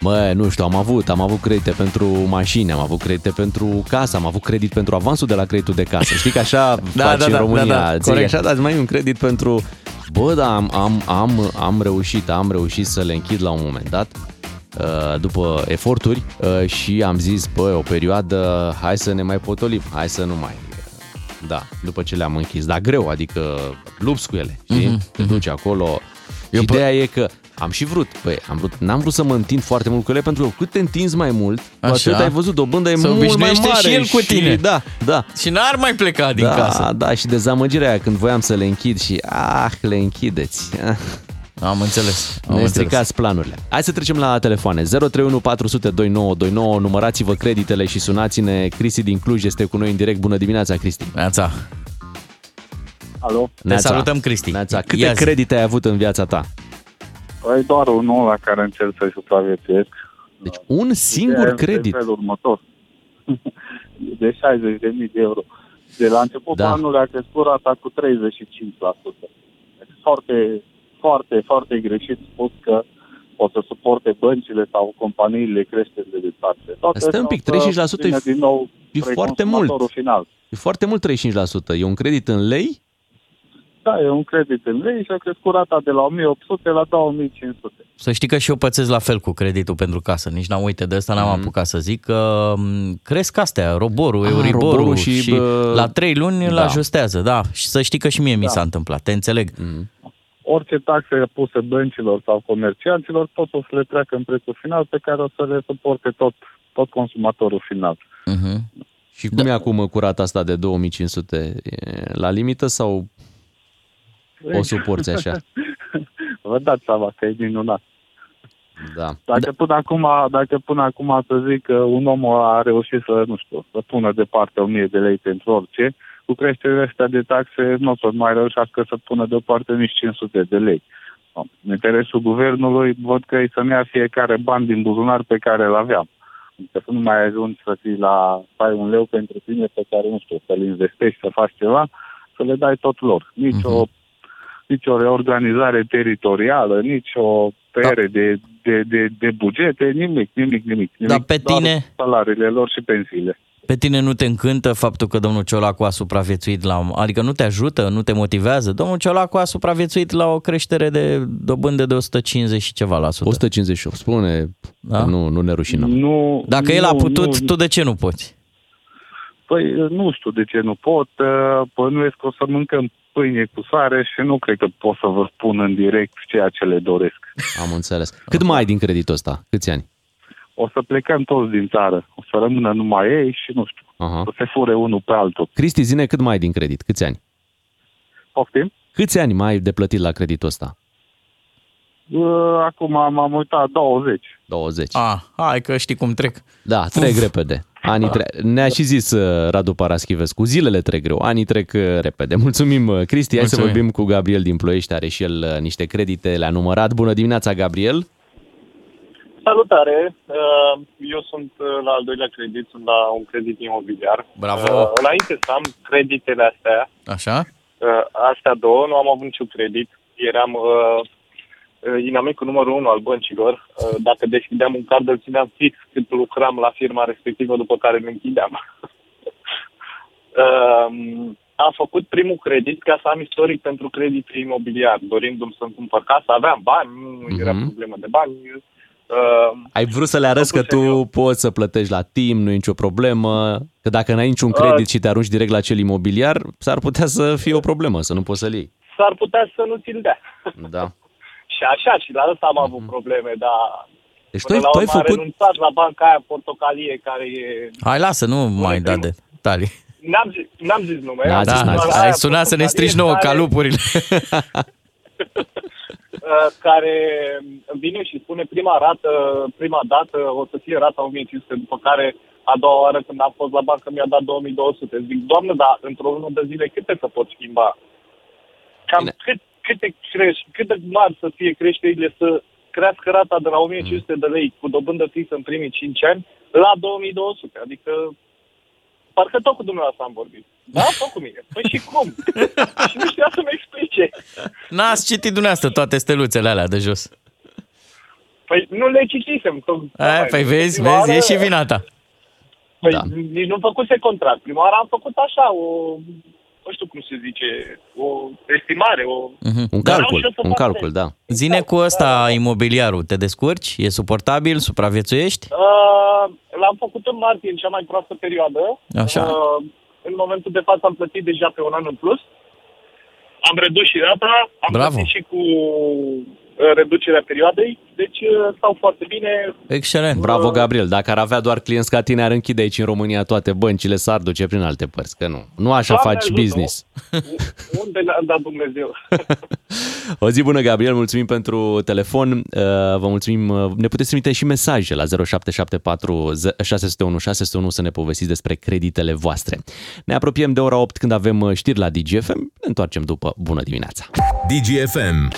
S1: Mă, nu știu, am avut, am avut credite pentru mașini, am avut credite pentru casă, am avut credit pentru avansul de la creditul de casă. Știi că așa
S2: Da,
S1: faci
S2: da,
S1: în
S2: da,
S1: România.
S2: da, da,
S1: Ții
S2: corect.
S1: așa, dați mai un credit pentru... Bă, da, am, am, am, am reușit, am reușit să le închid la un moment dat uh, după eforturi uh, și am zis, bă, o perioadă, hai să ne mai potolim, hai să nu mai... Da, după ce le-am închis, dar greu, adică lupți cu ele, știi?
S2: Mhm,
S1: Mm-hmm, Te duci acolo.
S2: Eu
S1: și
S2: pe-
S1: ideea e că am și vrut, băi, am vrut, n-am vrut să mă întind foarte mult cu ele pentru că cât te întinzi mai mult, cu
S2: Așa.
S1: atât ai văzut, dobânda e
S2: Se
S1: mult mai
S2: obișnuiește
S1: mare.
S2: și el cu tine.
S1: Da, da.
S2: Și n-ar mai pleca din
S1: da,
S2: casă.
S1: da, și dezamăgirea aia când voiam să le închid și ah, le închideți. Ah,
S2: Am înțeles. Am
S1: ne
S2: înțeles.
S1: stricați planurile. Hai să trecem la telefoane. 031 400 2929, numărați-vă creditele și sunați-ne. Cristi din Cluj este cu noi în direct. Bună dimineața, Cristi.
S2: Neața.
S10: Alo?
S2: Te salutăm, Cristi.
S1: Neața. Câte
S2: Ia zi.
S1: credite ai avut în viața ta?
S10: Păi doar unul la care încerc să-i supraviețuiesc.
S1: Deci un singur
S10: Ideea
S1: credit.
S10: Este în felul următor. de 60.000 de euro. De la început
S1: Da.
S10: da. anului a crescut rata cu 35%. Deci foarte, foarte, foarte greșit spus că o să suporte băncile sau companiile creșterile de taxe. Toate
S1: Stai un
S10: astea
S1: pic,
S10: o să
S1: 35%
S10: vină
S1: e-
S10: din nou
S1: e
S10: spre
S1: foarte
S10: consumatorul
S1: mult.
S10: Final.
S1: E foarte mult 35%. E un credit în lei?
S10: Da, e un credit în lei și a crescut rata de la 1800 la 2500.
S2: Să știi că și eu pățesc la fel cu creditul pentru casă. Nici n-am uite de asta, n-am
S1: Mhm.
S2: apucat să zic că m, cresc astea, roborul,
S1: Ah,
S2: euriborul
S1: roborul
S2: și,
S1: și,
S2: și
S1: bă,
S2: la trei luni îl
S1: da.
S2: ajustează, da. Și să știi că și mie mi
S10: Da.
S2: s-a întâmplat, te înțeleg.
S1: Mhm.
S10: Orice taxe puse băncilor sau comercianților, tot o să le treacă în prețul final pe care o să le suporte tot, tot consumatorul final.
S2: Mhm.
S1: Și cum da. e acum cu rata asta de 2500? E la limită sau o suporți așa?
S10: Vă dați seama că e minunat.
S1: Da.
S10: Dacă, până acum, dacă până acum să zic că un om a reușit să, nu știu, să pună departe 1000 de lei pentru orice, cu creșterile astea de taxe nu o să mai reușească să pună deoparte nici 500 de lei. În interesul guvernului văd că e să-mi ia fiecare ban din buzunar pe care îl aveam. Adică să nu mai ajungi să fii la, să ai un leu pentru tine pe care, nu știu, să-l investești, să faci ceva, să le dai tot lor. Nici o nici o reorganizare teritorială, nici o tăiere da. de, de, de, de bugete, nimic, nimic, nimic. nimic.
S2: Dar pe
S10: Doar
S2: tine-
S10: salariile lor și pensiile.
S2: Pe tine nu te încântă faptul că domnul Ciolacu a supraviețuit la... Adică nu te ajută, nu te motivează? Domnul Ciolacu a supraviețuit la o creștere de dobândă de 150 și ceva la sută.
S1: 158, spune,
S2: Da?
S1: da? nu, nu ne rușinăm.
S10: Nu,
S2: Dacă
S10: nu,
S2: el a putut,
S10: nu,
S2: tu de ce nu poți?
S10: Păi nu știu de ce nu pot, uh, bănuiesc că o să mâncăm pâine cu sare și nu cred că pot să vă spun în direct ceea ce le doresc.
S1: Am înțeles. Cât mai ai din creditul ăsta? Câți ani?
S10: O să plecăm toți din țară, o să rămână numai ei și nu știu,
S1: Aha.
S10: o să se fure unul pe altul.
S1: Cristi, zine cât mai ai din credit? Câți ani?
S10: Poftim?
S1: Câți ani mai ai de plătit la creditul ăsta?
S10: Uh, Acum m-am uitat 20.
S1: 20.
S2: Ah, hai că știi cum trec.
S1: Da, trec Uf. repede. Anii tre- Ne-a și zis uh, Radu Paraschivescu, zilele trec greu, anii trec uh, repede. Mulțumim, uh, Cristi. Hai să
S2: Mulțumim.
S1: vorbim cu Gabriel din Ploiești, are și el uh, niște credite, le-a numărat. Bună dimineața, Gabriel.
S11: Salutare! Uh, Eu sunt uh, la al doilea credit, sunt la un credit imobiliar.
S2: Bravo!
S11: Uh, Înainte să am creditele astea,
S2: Așa?
S11: uh, astea două, nu am avut niciun credit. Eram uh, uh, inamicul numărul unu al băncilor. Uh, Dacă deschideam un card, îl țineam fix cât lucram la firma respectivă, după care îl închideam. Uh, Am făcut primul credit ca să am istoric pentru credit imobiliar, dorindu-mi să-mi cumpăr casă. Aveam bani, nu era
S1: Mhm.
S11: problemă de bani. Uh,
S1: Ai vrut să le arăți că tu poți să plătești la timp, nu e nicio problemă, că dacă n-ai niciun credit și te arunci direct la cel imobiliar, s-ar putea să fie o problemă, să nu poți să-l iei.
S11: s-ar putea să nu ți-l dea.
S1: Da.
S11: și așa, și la asta am avut probleme, dar
S1: Deci tu
S11: până
S1: ai,
S11: la
S1: tu ai
S11: urmă am
S1: făcut...
S11: renunțat la banca aia portocalie care e...
S2: Hai, lasă, nu mai da detalii.
S11: N-am zis, n-am zis nume.
S2: Da,
S11: am
S2: da,
S11: zis doar
S2: ai
S11: aia
S2: sunat să ne
S11: portocalie
S2: strici nouă
S11: care-
S2: calupurile.
S11: uh, care vine și spune prima rată, prima dată o să fie rata 1500, după care a doua oară când am fost la bancă mi-a dat 2200. Zic, doamnă, dar într-o lună de zile câte să pot schimba? Cam cât, câte, creș, cât de mari să fie creșterile să crească rata de la 1500 de lei cu dobândă fixă în primii 5 ani la 2200. Adică parcă tot cu dumneavoastră am vorbit. Da, tot cu mine. Păi și cum? și nu știa să-mi explice.
S2: N-ați citit dumneavoastră toate steluțele alea de jos.
S11: Păi nu le citisem. Tot,
S2: Aia, păi vezi,
S11: Prima
S2: vezi, e
S11: oară-
S2: și vina ta.
S11: Păi da. nici nu făcuse contract. Prima oară am făcut așa, o, nu știu cum se zice, o estimare, o...
S2: Mhm.
S1: Un
S11: Dar
S1: calcul,
S11: nu știu să
S1: un
S11: fac
S1: calcul, da.
S2: Zine cu ăsta imobiliarul, te descurci? E suportabil? Supraviețuiești?
S11: Uh, l-am făcut în martie, în cea mai proastă perioadă.
S2: Așa.
S11: Uh, în momentul de față am plătit deja pe un an în plus. Am redus și rata, am
S2: Bravo.
S11: plătit și cu uh, reducerea perioadei, deci uh, stau foarte bine.
S2: Excelent.
S1: Bravo, Gabriel. Dacă ar avea doar clienți ca tine, ar închide aici în România toate băncile, s-ar duce prin alte părți, că nu. Nu așa
S11: Doamne
S1: faci
S11: ajută,
S1: business.
S11: Unde ne-a dat Dumnezeu?
S1: O zi bună, Gabriel, mulțumim pentru telefon. Uh, Vă mulțumim. uh, Ne puteți trimite și mesaje la 0774 601 601 să ne povestiți despre creditele voastre. Ne apropiem de ora 8 când avem uh, știri la DGFM. Ne întoarcem după. Bună dimineața!
S4: DGFM.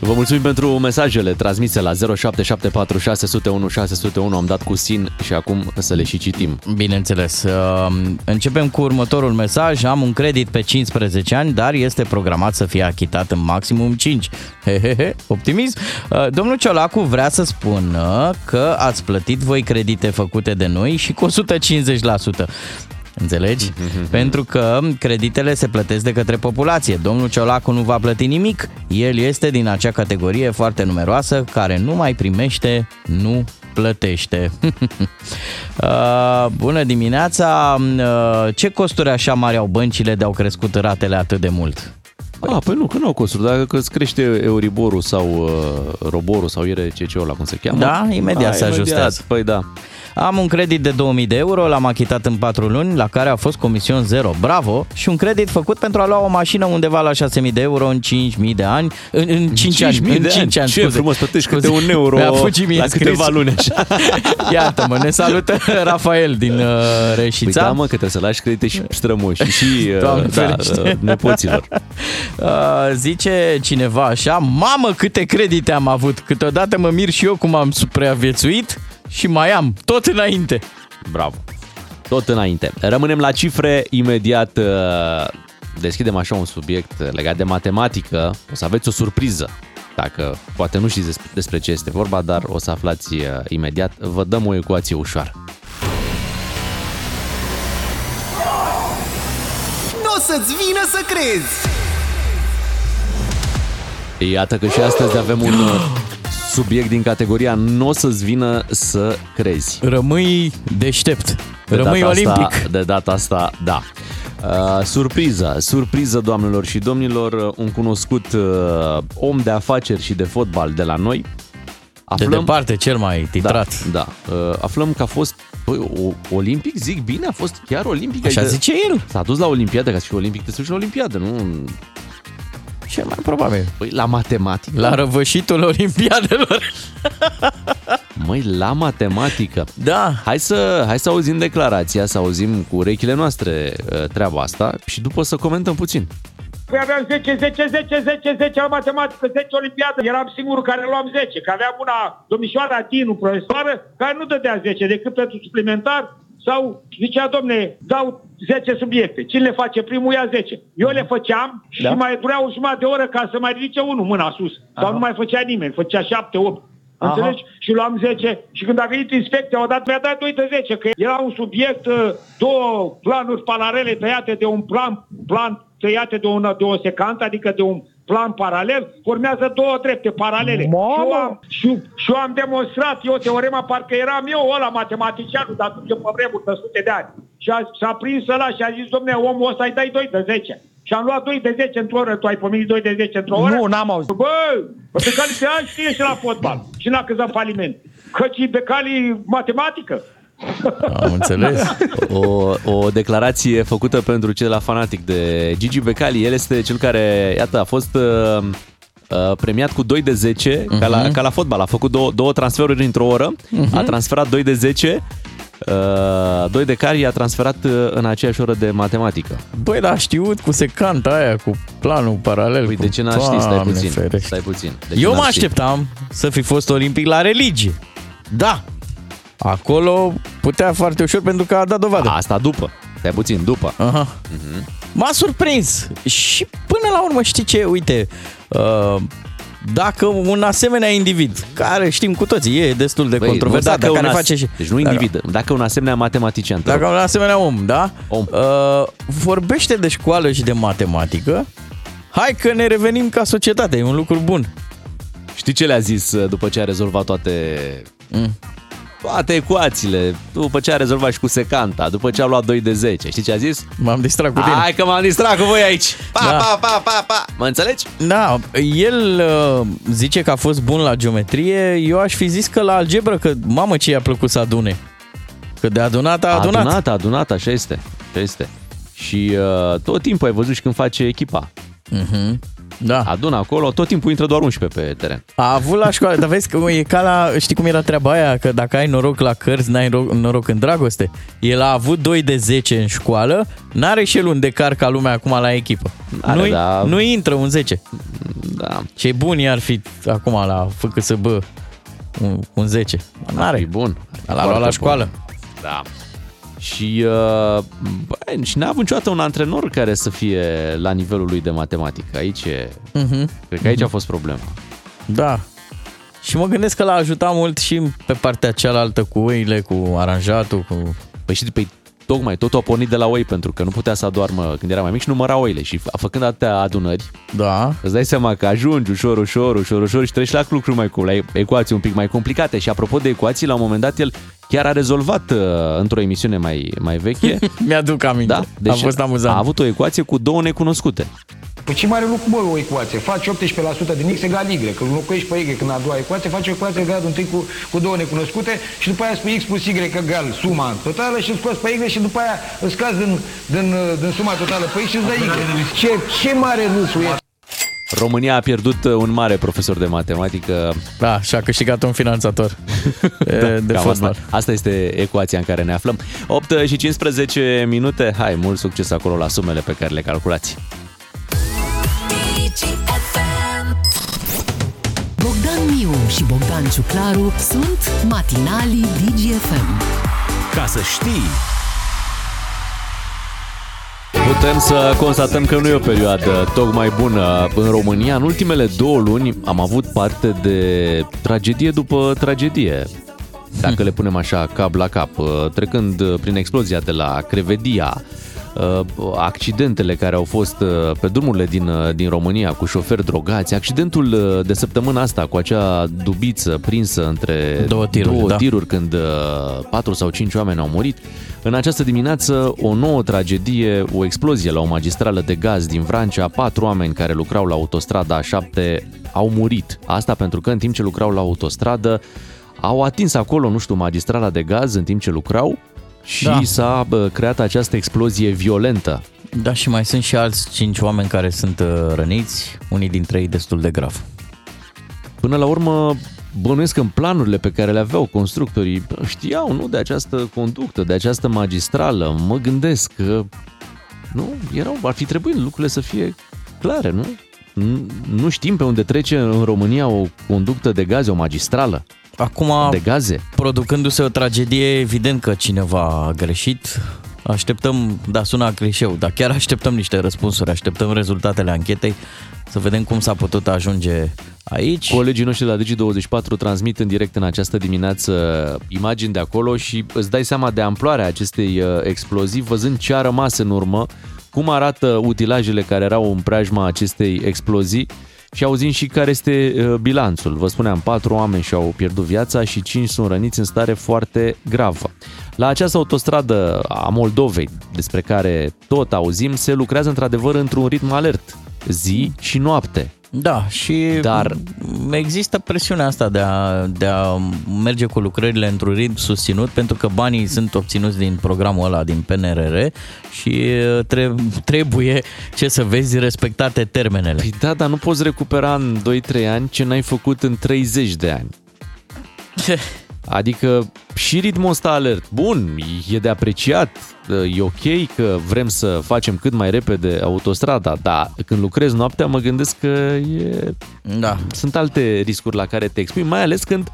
S1: Vă mulțumim pentru mesajele transmise la 0774 601 601. Am dat cu sin și acum să le și citim.
S2: Bineînțeles. Uh, Începem cu următorul mesaj. Am un credit pe 15 ani, dar este programat să fie achitat în maximum 5. Hehehe, optimism. Uh, Domnul Ciolacu vrea să spună că ați plătit voi credite făcute de noi și cu 150%. Înțelegi? Pentru că creditele se plătesc de către populație. Domnul Ciolacu nu va plăti nimic. El este din acea categorie foarte numeroasă care nu mai primește, nu plătește. Uh, Bună dimineața! Uh, Ce costuri așa mari au băncile de au crescut ratele atât de mult?
S1: Ah, păi nu, că nu au costuri. Dacă îți crește Euriborul sau uh, Roborul sau IRCC-ul ăla, cum se cheamă.
S2: Da, imediat se ajustează.
S1: Păi da.
S2: Am un credit de 2000 de euro, l-am achitat în 4 luni, la care a fost comision zero. Bravo! Și un credit făcut pentru a lua o mașină undeva la 6000 de euro în 5000 de ani. În, în 5 ani.
S1: 5.000
S2: În
S1: de
S2: 5
S1: ani.
S2: ani,
S1: Ce
S2: scuze.
S1: frumos, plătești câte
S2: Scuze.
S1: un euro
S2: Mi-a fugit mie
S1: la
S2: scris.
S1: câteva luni, așa.
S2: Iată mă, ne salută Rafael din uh,
S1: Păi
S2: Reșița.
S1: da, mă, că trebuie să lași credite și strămoși și uh,
S2: Doamne
S1: da,
S2: ferește.
S1: uh, nepoților.
S2: Uh, zice cineva așa, mamă câte credite am avut, câteodată mă mir și eu cum am supraviețuit și mai am, tot înainte.
S1: Bravo. Tot înainte. Rămânem la cifre imediat. uh, Deschidem așa un subiect legat de matematică. O să aveți o surpriză. Dacă poate nu știți despre- despre ce este vorba, dar o să aflați uh, imediat. Vă dăm o ecuație ușoară.
S12: Nu o să-ți vină să crezi!
S1: Iată că și astăzi avem un uh, subiect din categoria Nu o să-ți vină să crezi.
S2: Rămâi deștept.
S1: De
S2: Rămâi
S1: data
S2: olimpic.
S1: Asta, de data asta, da. Uh, surpriză, surpriză, doamnelor și domnilor, un cunoscut uh, om de afaceri și de fotbal de la noi.
S2: De departe, cel mai titrat.
S1: Da, da. Uh, aflăm că a fost băi, o, olimpic, zic bine, a fost chiar olimpic.
S2: Așa
S1: adică
S2: zice el.
S1: S-a dus la olimpiadă, ca să fie olimpic, trebuie să fie la olimpiadă, nu?
S2: Cel mai probabil.
S1: Păi, la matematică.
S2: La răvășitul olimpiadelor.
S1: Măi, la matematică.
S2: Da.
S1: Hai să, hai să auzim declarația, să auzim cu urechile noastre uh, treaba asta și după să comentăm puțin.
S13: Păi aveam 10, 10, 10, 10, 10 la matematică, 10 olimpiadă. Eram singurul care luam 10, că aveam una, domnișoara Tinu, profesoară, care nu dădea 10 decât pentru suplimentar sau zicea, domne, dau 10 subiecte. Cine le face primul ia 10. Eu le făceam și
S14: Da.
S13: mai durea o jumătate de oră ca să mai ridice unul mâna sus. Sau
S14: Aha.
S13: nu mai făcea nimeni, făcea 7, 8.
S14: Aha.
S13: Înțelegi? Și luam 10 și când a venit inspecția, odată mi-a dat 2 de 10, că era un subiect, uh, două planuri paralele tăiate de un plan, plan tăiate de, una, de o secantă, adică de un plan paralel, formează două drepte paralele. Și eu, am, și, și eu am demonstrat, eu teorema, parcă eram eu ăla matematicianul de atunci pe vremuri de sute de ani. Și a, s-a prins ăla și a zis, domne, omul ăsta îi dai 2 de 10. Și am luat 2 de 10 într-o oră. Tu ai pomenit 2 de 10 într-o oră?
S14: Nu, n-am auzit.
S13: Bă, pe cali pe ani știe și la fotbal. Și n-a căzat faliment. Căci pe cali matematică.
S2: Am înțeles.
S1: O, o declarație făcută pentru cel la fanatic de Gigi Becali. El este cel care, iată, a fost uh, uh, premiat cu 2 de 10, uh-huh. ca, la,
S2: Mhm.
S1: ca la fotbal. A făcut două, două transferuri într-o oră,
S2: Mhm.
S1: a transferat 2 de 10, uh, 2 de care i-a transferat uh, în aceeași oră de matematică.
S2: Băi, dar a știut cu secanta aia, cu planul paralel.
S1: Păi
S2: cu...
S1: de ce n-a ști? Stai
S2: Doamne
S1: puțin.
S2: ferește.
S1: Stai puțin. De ce
S2: Eu
S1: n-a
S2: mă
S1: ști?
S2: așteptam să fi fost olimpic la religie. Da. Acolo putea foarte ușor pentru că a dat dovadă.
S1: Asta după. Stai puțin, după.
S2: Aha. M-a surprins. Și până la urmă, știi ce? Uite, uh, dacă un asemenea individ, care știm cu toții, e destul de
S1: Băi,
S2: controversat,
S1: nu
S2: dar care
S1: un as-
S2: face și...
S1: Deci nu
S2: Dacă-
S1: individ, dacă un asemenea matematician. te
S2: Dacă
S1: rog.
S2: un asemenea om, da?
S1: Om.
S2: Uh, vorbește de școală și de matematică, hai că ne revenim ca societate, e un lucru bun.
S1: Știi ce le-a zis uh, după ce a rezolvat toate
S2: Mm.
S1: Toate ecuațiile, după ce a rezolvat și cu secanta, după ce a luat 2 de 10. Știi ce a zis?
S2: M-am distrat cu tine.
S1: Hai că m-am distrat cu voi aici. Pa,
S2: Da.
S1: pa, pa, pa, pa. Mă înțelegi?
S2: Da, el uh, zice că a fost bun la geometrie, eu aș fi zis că la algebră, că mamă ce i-a plăcut să adune. Că de adunat a
S1: A
S2: adunat.
S1: adunat, a adunat, așa este. Așa este. Și uh, tot timpul ai văzut și când face echipa.
S2: Mhm. Da.
S1: Adună acolo, tot timpul intră doar 11 pe teren.
S2: A avut la școală, dar vezi că e ca la, știi cum era treaba aia, că dacă ai noroc la cărți, n-ai noroc, noroc în dragoste. El a avut 2 de 10 în școală, n-are și el un decar ca lumea acum la echipă.
S1: Are,
S2: Nu,
S1: da.
S2: nu intră un 10.
S1: Da.
S2: Ce bun i-ar fi acum la FCSB un, un 10. N-are.
S1: E bun.
S2: L-a luat
S1: Foarte
S2: la școală.
S1: bun. Da. Și, uh, bă, și n-a avut niciodată un antrenor care să fie la nivelul lui de matematică. Aici e,
S2: Mhm.
S1: cred că aici a fost problema.
S2: Da. Și mă gândesc că l-a ajutat mult și pe partea cealaltă cu oile, cu aranjatul, cu...
S1: Păi și păi, tocmai totul a pornit de la oi pentru că nu putea să adoarmă când era mai mic și număra oile și f- făcând atâtea adunări,
S2: Da.
S1: îți dai seama că ajungi ușor, ușor, ușor, ușor și treci la lucruri mai cu la ecuații un pic mai complicate și apropo de ecuații, la un moment dat el chiar a rezolvat uh, într-o emisiune mai, mai veche.
S2: Mi-aduc aminte.
S1: Da? Deci
S2: a fost amuzant.
S1: A avut o ecuație cu două necunoscute.
S15: Păi ce mare lucru, bă, o ecuație? Faci 18% din x egal y. Când înlocuiești pe y când a doua ecuație, faci o ecuație de gradul întâi cu, cu două necunoscute și după aia spui x plus y egal suma totală și îl scoți pe y și după aia îl scazi din, din, din suma totală pe x și îți dai y. Ce, ce mare râsul e?
S1: România a pierdut uh, un mare profesor de matematică.
S2: Da, și a câștigat un finanțator de, de
S1: Cam
S2: fotbal.
S1: Asta, asta este ecuația în care ne aflăm. 8 și 15 minute. Hai, mult succes acolo la sumele pe care le calculați.
S3: Bogdan Miu și Bogdan Ciuclaru sunt matinalii DGFM.
S4: Ca să știi,
S1: Putem să constatăm că nu e o perioadă tocmai bună în România. În ultimele două luni am avut parte de tragedie după tragedie. Dacă le punem așa cap la cap, trecând prin explozia de la Crevedia, uh, accidentele care au fost uh, pe drumurile din, uh, din România cu șoferi drogați, accidentul uh, de săptămâna asta cu acea dubiță prinsă între
S2: Două tiruri,
S1: două
S2: da.
S1: tiruri când uh, patru sau cinci oameni au murit. În această dimineață, o nouă tragedie, o explozie la o magistrală de gaz din Vrancea, patru oameni care lucrau la autostrada A7 au murit. Asta pentru că în timp ce lucrau la autostradă, au atins acolo, nu știu, magistrala de gaz în timp ce lucrau și
S2: Da.
S1: s-a bă, creat această explozie violentă.
S2: Da, și mai sunt și alți cinci oameni care sunt uh, răniți, unii dintre ei destul de grav.
S1: Până la urmă, bănuiesc că în planurile pe care le aveau constructorii știau, nu, de această conductă, de această magistrală. Mă gândesc că, nu, erau, ar fi trebuit lucrurile să fie clare, nu? Nu- Nu știm pe unde trece în România o conductă de gaze, o magistrală.
S2: Acum,
S1: de gaze.
S2: producându-se o tragedie, evident că cineva a greșit. Așteptăm, da, sună clișeu, dar chiar așteptăm niște răspunsuri, așteptăm rezultatele anchetei, să vedem cum s-a putut ajunge aici.
S1: Colegii noștri la Digi24 transmit în direct în această dimineață imagini de acolo și îți dai seama de amploarea acestei uh, explozii, văzând ce a rămas în urmă, cum arată utilajele care erau în preajma acestei explozii și auzim și care este uh, bilanțul. Vă spuneam, patru oameni și-au pierdut viața și cinci sunt răniți în stare foarte gravă. La această autostradă a Moldovei, despre care tot auzim, se lucrează într-adevăr într-un ritm alert, zi și noapte.
S2: Da, și
S1: Dar-
S2: există presiunea asta de a, de a merge cu lucrările într-un ritm susținut, pentru că banii sunt obținuți din programul ăla, din PNRR și tre- trebuie, ce să vezi, respectate termenele.
S1: Păi da, dar nu poți recupera în 2-3 ani ce n-ai făcut în 30 de ani. Adică și ritmul ăsta alert, bun, e de apreciat, e ok că vrem să facem cât mai repede autostrada, dar când lucrezi noaptea mă gândesc că e...
S2: Da.
S1: sunt alte riscuri la care te expui, mai ales când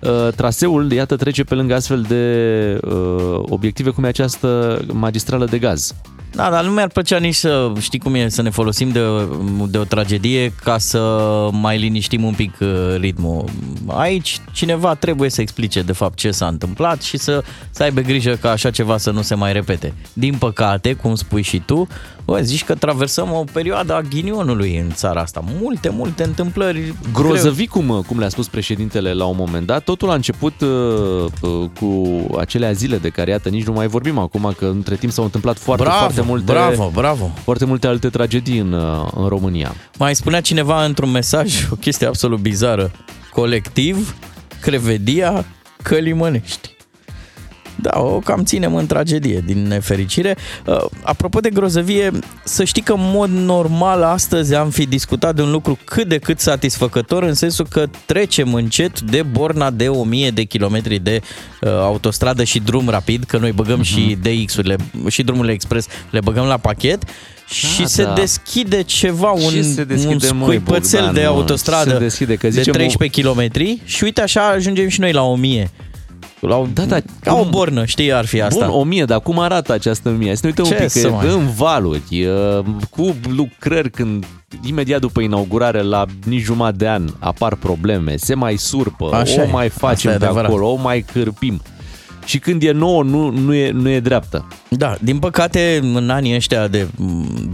S1: uh, traseul, iată, trece pe lângă astfel de uh, obiective cum e această magistrală de gaz.
S2: Da, dar nu mi-ar plăcea nici să, știi cum e, să ne folosim de, de o tragedie ca să mai liniștim un pic uh, ritmul. Aici cineva trebuie să explice de fapt ce s-a întâmplat și să, să aibă grijă ca așa ceva să nu se mai repete. Din păcate, cum spui și tu, bă, zici că traversăm o perioadă a ghinionului în țara asta. Multe, multe întâmplări.
S1: Grozăvii, cum, cum le-a spus președintele la un moment dat, totul a început uh, uh, cu acelea zile de care, iată, nici nu mai vorbim acum, că între timp s-au întâmplat foarte,
S2: Bravo,
S1: foarte multe,
S2: bravo, bravo.
S1: foarte multe alte tragedii în, uh, în România.
S2: Mai spunea cineva într-un mesaj o chestie absolut bizară. Colectiv, crevedia, călimănești. Da, o cam ținem în tragedie, din nefericire. Uh, Apropo de grozăvie, să știi că în mod normal astăzi am fi discutat de un lucru cât de cât satisfăcător, în sensul că trecem încet de borna de 1000 de kilometri de uh, autostradă și drum rapid, că noi băgăm uh-huh. și DX-urile și drumurile expres, le băgăm la pachet și
S1: Da,
S2: se
S1: da.
S2: deschide ceva,
S1: Ce
S2: un,
S1: se deschide,
S2: un
S1: măi,
S2: scuipățel
S1: Bogdan,
S2: de
S1: mă?
S2: autostradă
S1: Se deschide, că
S2: de
S1: zicem o-
S2: 13 km și uite așa ajungem și noi la 1000. La o,
S1: Da, da,
S2: ca o bornă, știi, ar fi asta.
S1: Bun, 1000, dar cum arată această 1000? Să ne uităm
S2: Ce
S1: un pic,
S2: să
S1: că
S2: mai-
S1: e în valuri, e, cu lucrări când imediat după inaugurare, la nici jumătate de an, apar probleme, se mai surpă,
S2: Așa
S1: o
S2: e,
S1: mai
S2: asta
S1: facem
S2: e
S1: de
S2: adevărat.
S1: acolo, o mai cârpim. Și când e nouă, nu, nu, e, nu e dreaptă.
S2: Da, din păcate, în anii ăștia de,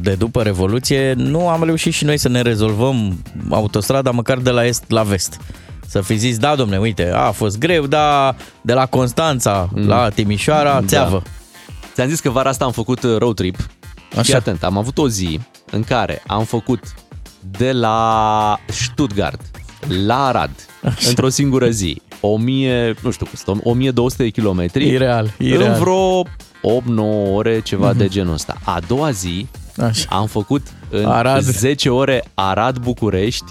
S2: de după Revoluție, nu am reușit și noi să ne rezolvăm autostrada măcar de la est la vest. Să fi zis, da, domne, uite, a fost greu, dar de la Constanța mm. la Timișoara,
S1: Da.
S2: țeavă.
S1: Ți-am zis că vara asta am făcut uh, road trip.
S2: Așa.
S1: Și atent, am avut o zi în care am făcut de la Stuttgart la Arad
S2: Așa.
S1: într-o singură zi. 1000, nu știu, cât sunt, 1200 de kilometri.
S2: Ireal,
S1: În
S2: ireal.
S1: vreo 8-9 ore, ceva
S2: Mhm.
S1: de genul ăsta. A doua zi
S2: Așa.
S1: am făcut în
S2: Arad.
S1: 10 ore Arad-București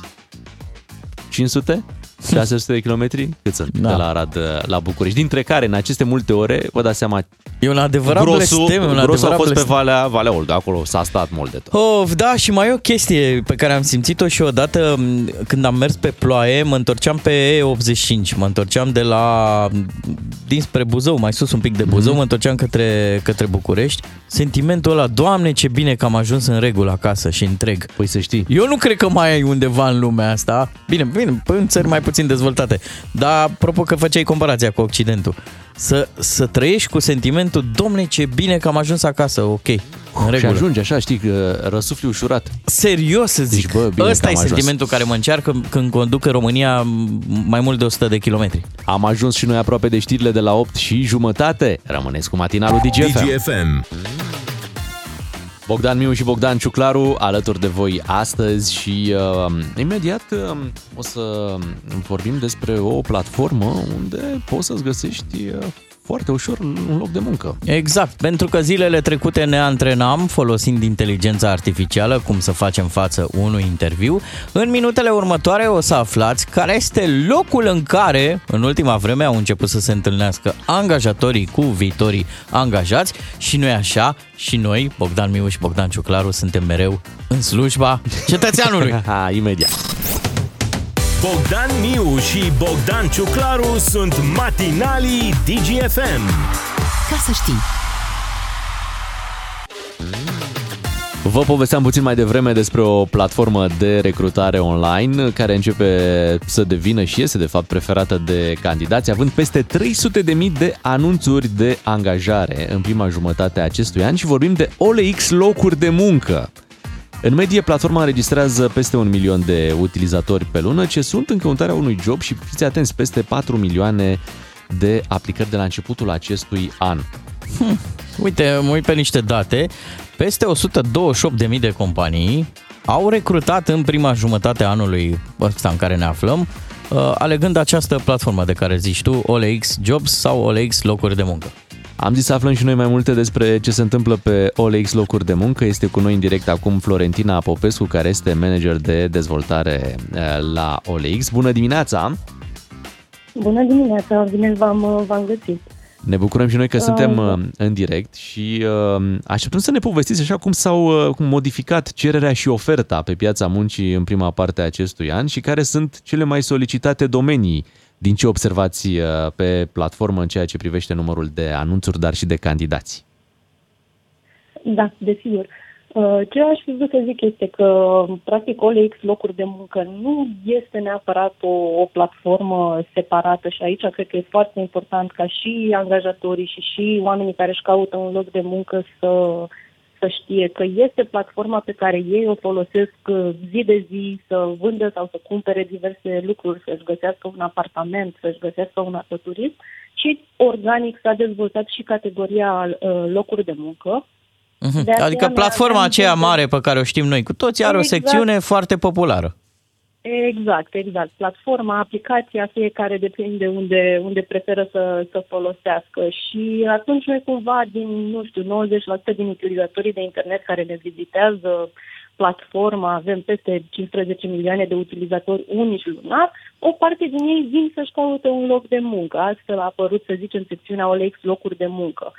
S1: 500? 600 de kilometri? Cât sunt
S2: Da.
S1: de la Arad uh, la București? Dintre care, în aceste multe ore, vă dați seama,
S2: E un adevărat
S1: grosul,
S2: blestem, un
S1: grosul a
S2: adevărat
S1: fost pe
S2: blestem.
S1: Valea, Valea Olga, acolo s-a stat mult de tot.
S2: Of, da, și mai e o chestie pe care am simțit-o și odată m, când am mers pe ploaie, mă întorceam pe E85, mă întorceam de la dinspre Buzău, mai sus un pic de Buzău,
S1: Mhm.
S2: mă întorceam către, către București. Sentimentul ăla, Doamne, ce bine că am ajuns în regulă acasă și întreg.
S1: Păi să știi.
S2: Eu nu cred că mai ai undeva în lumea asta. Bine, bine, în țări mai puțin dezvoltate. Dar apropo că făceai comparația cu Occidentul. să, să trăiești cu sentimentul, domne, ce bine că am ajuns acasă, ok, în
S1: Și
S2: regulă.
S1: ajunge așa, știi, că răsufli ușurat.
S2: Serios să zic,
S1: bă, bine
S2: ăsta
S1: că
S2: e
S1: am ajuns.
S2: sentimentul care mă încearcă când conduc în România mai mult de 100 de kilometri.
S1: Am ajuns și noi aproape de știrile de la 8 și jumătate. Rămâneți cu matinalul DGFM.
S4: DGFM.
S1: Bogdan Miu și Bogdan Ciuclaru alături de voi astăzi și uh, imediat uh, o să vorbim despre o platformă unde poți să-ți găsești uh, foarte ușor un loc de muncă.
S2: Exact, pentru că zilele trecute ne antrenam folosind inteligența artificială cum să facem față unui interviu. În minutele următoare o să aflați care este locul în care în ultima vreme au început să se întâlnească angajatorii cu viitorii angajați și noi așa, și noi, Bogdan Miu și Bogdan Ciuclaru, suntem mereu în slujba cetățeanului.
S1: Ha, imediat.
S4: Bogdan Miu și Bogdan Ciuclaru sunt matinalii DGFM.
S3: Ca să știi.
S1: Vă povesteam puțin mai devreme despre o platformă de recrutare online care începe să devină și este de fapt preferată de candidați, având peste 300.000 de anunțuri de angajare în prima jumătate a acestui an și vorbim de OLX locuri de muncă. În medie, platforma înregistrează peste un milion de utilizatori pe lună, ce sunt în căutarea unui job și fiți atenți, peste 4 milioane de aplicări de la începutul acestui an.
S2: Hm, uite, mă uit pe niște date. Peste 128.000 de companii au recrutat în prima jumătate a anului ăsta în care ne aflăm, uh, alegând această platformă de care zici tu, OLX Jobs sau OLX Locuri de Muncă.
S1: Am zis să aflăm și noi mai multe despre ce se întâmplă pe OLX locuri de muncă. Este cu noi în direct acum Florentina Popescu, care este manager de dezvoltare eh, la OLX. Bună dimineața!
S14: Bună dimineața, bine v-am, v-am găsit.
S1: Ne bucurăm și noi că
S14: Ah,
S1: suntem
S14: da.
S1: uh, în direct și uh, așteptăm să ne povestiți așa cum s-au uh, cum modificat cererea și oferta pe piața muncii în prima parte a acestui an și care sunt cele mai solicitate domenii din ce observați uh, pe platformă în ceea ce privește numărul de anunțuri, dar și de candidați.
S14: Da, desigur. Uh, Ce aș fi vrut să zic este că, practic, OLX locuri de muncă nu este neapărat o, o platformă separată și aici cred că e foarte important ca și angajatorii și și oamenii care își caută un loc de muncă să, să știe că este platforma pe care ei o folosesc uh, zi de zi să vândă sau să cumpere diverse lucruri, să-și găsească un apartament, să-și găsească un autoturism și organic s-a dezvoltat și categoria uh, locuri de muncă.
S2: Mhm.
S14: De aceea
S2: Adică
S14: noi
S2: platforma
S14: avem
S2: aceea
S14: multe-
S2: mare pe care o știm noi cu toți are o
S14: Exact.
S2: secțiune foarte populară.
S14: Exact, exact. Platforma, aplicația, fiecare depinde unde, unde preferă să, să folosească și atunci noi cumva din, nu știu, 90% din utilizatorii de internet care ne vizitează platforma, avem peste 15 milioane de utilizatori unici lunar, o parte din ei vin să-și caute un loc de muncă. Astfel a apărut, să zicem, secțiunea OLX locuri de muncă.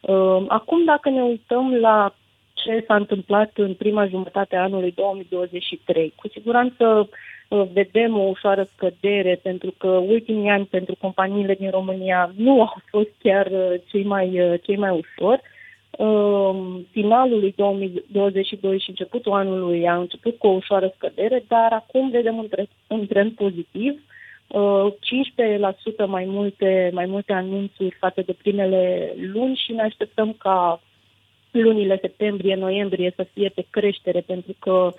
S14: Uh, Acum, dacă ne uităm la ce s-a întâmplat în prima jumătate a anului 2023. Cu siguranță uh, vedem o ușoară scădere pentru că ultimii ani pentru companiile din România nu au fost chiar uh, cei mai, uh, cei mai ușor. Uh, Finalul lui 2022 și începutul anului a început cu o ușoară scădere, dar acum vedem un trend, un trend pozitiv. Uh, 15% mai multe, mai multe anunțuri față de primele luni și ne așteptăm ca lunile septembrie-noiembrie să fie pe creștere, pentru că uh,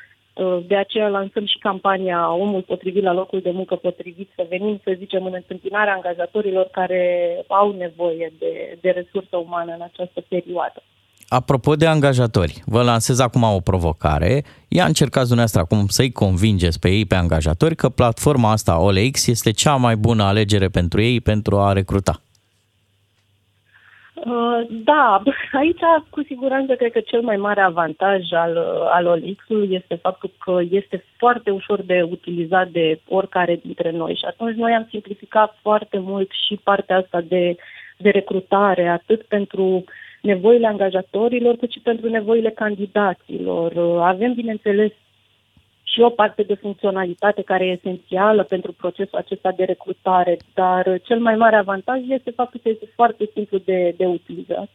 S14: de aceea lansăm și campania Omul potrivit la locul de muncă potrivit, să venim, să zicem, în întâmpinarea angajatorilor care au nevoie de, de resursă umană în această perioadă.
S2: Apropo de angajatori, vă lansez acum o provocare. Ia încercați dumneavoastră acum să-i convingeți pe ei, pe angajatori, că platforma asta OLX este cea mai bună alegere pentru ei pentru a recruta.
S14: Uh, Da, aici cu siguranță cred că cel mai mare avantaj al, uh, al OLX-ului este faptul că este foarte ușor de utilizat de oricare dintre noi și atunci noi am simplificat foarte mult și partea asta de, de recrutare, atât pentru nevoile angajatorilor, cât și pentru nevoile candidaților. Uh, Avem, bineînțeles, și o parte de funcționalitate care e esențială pentru procesul acesta de recrutare, dar cel mai mare avantaj este faptul că este foarte simplu de, de utilizat.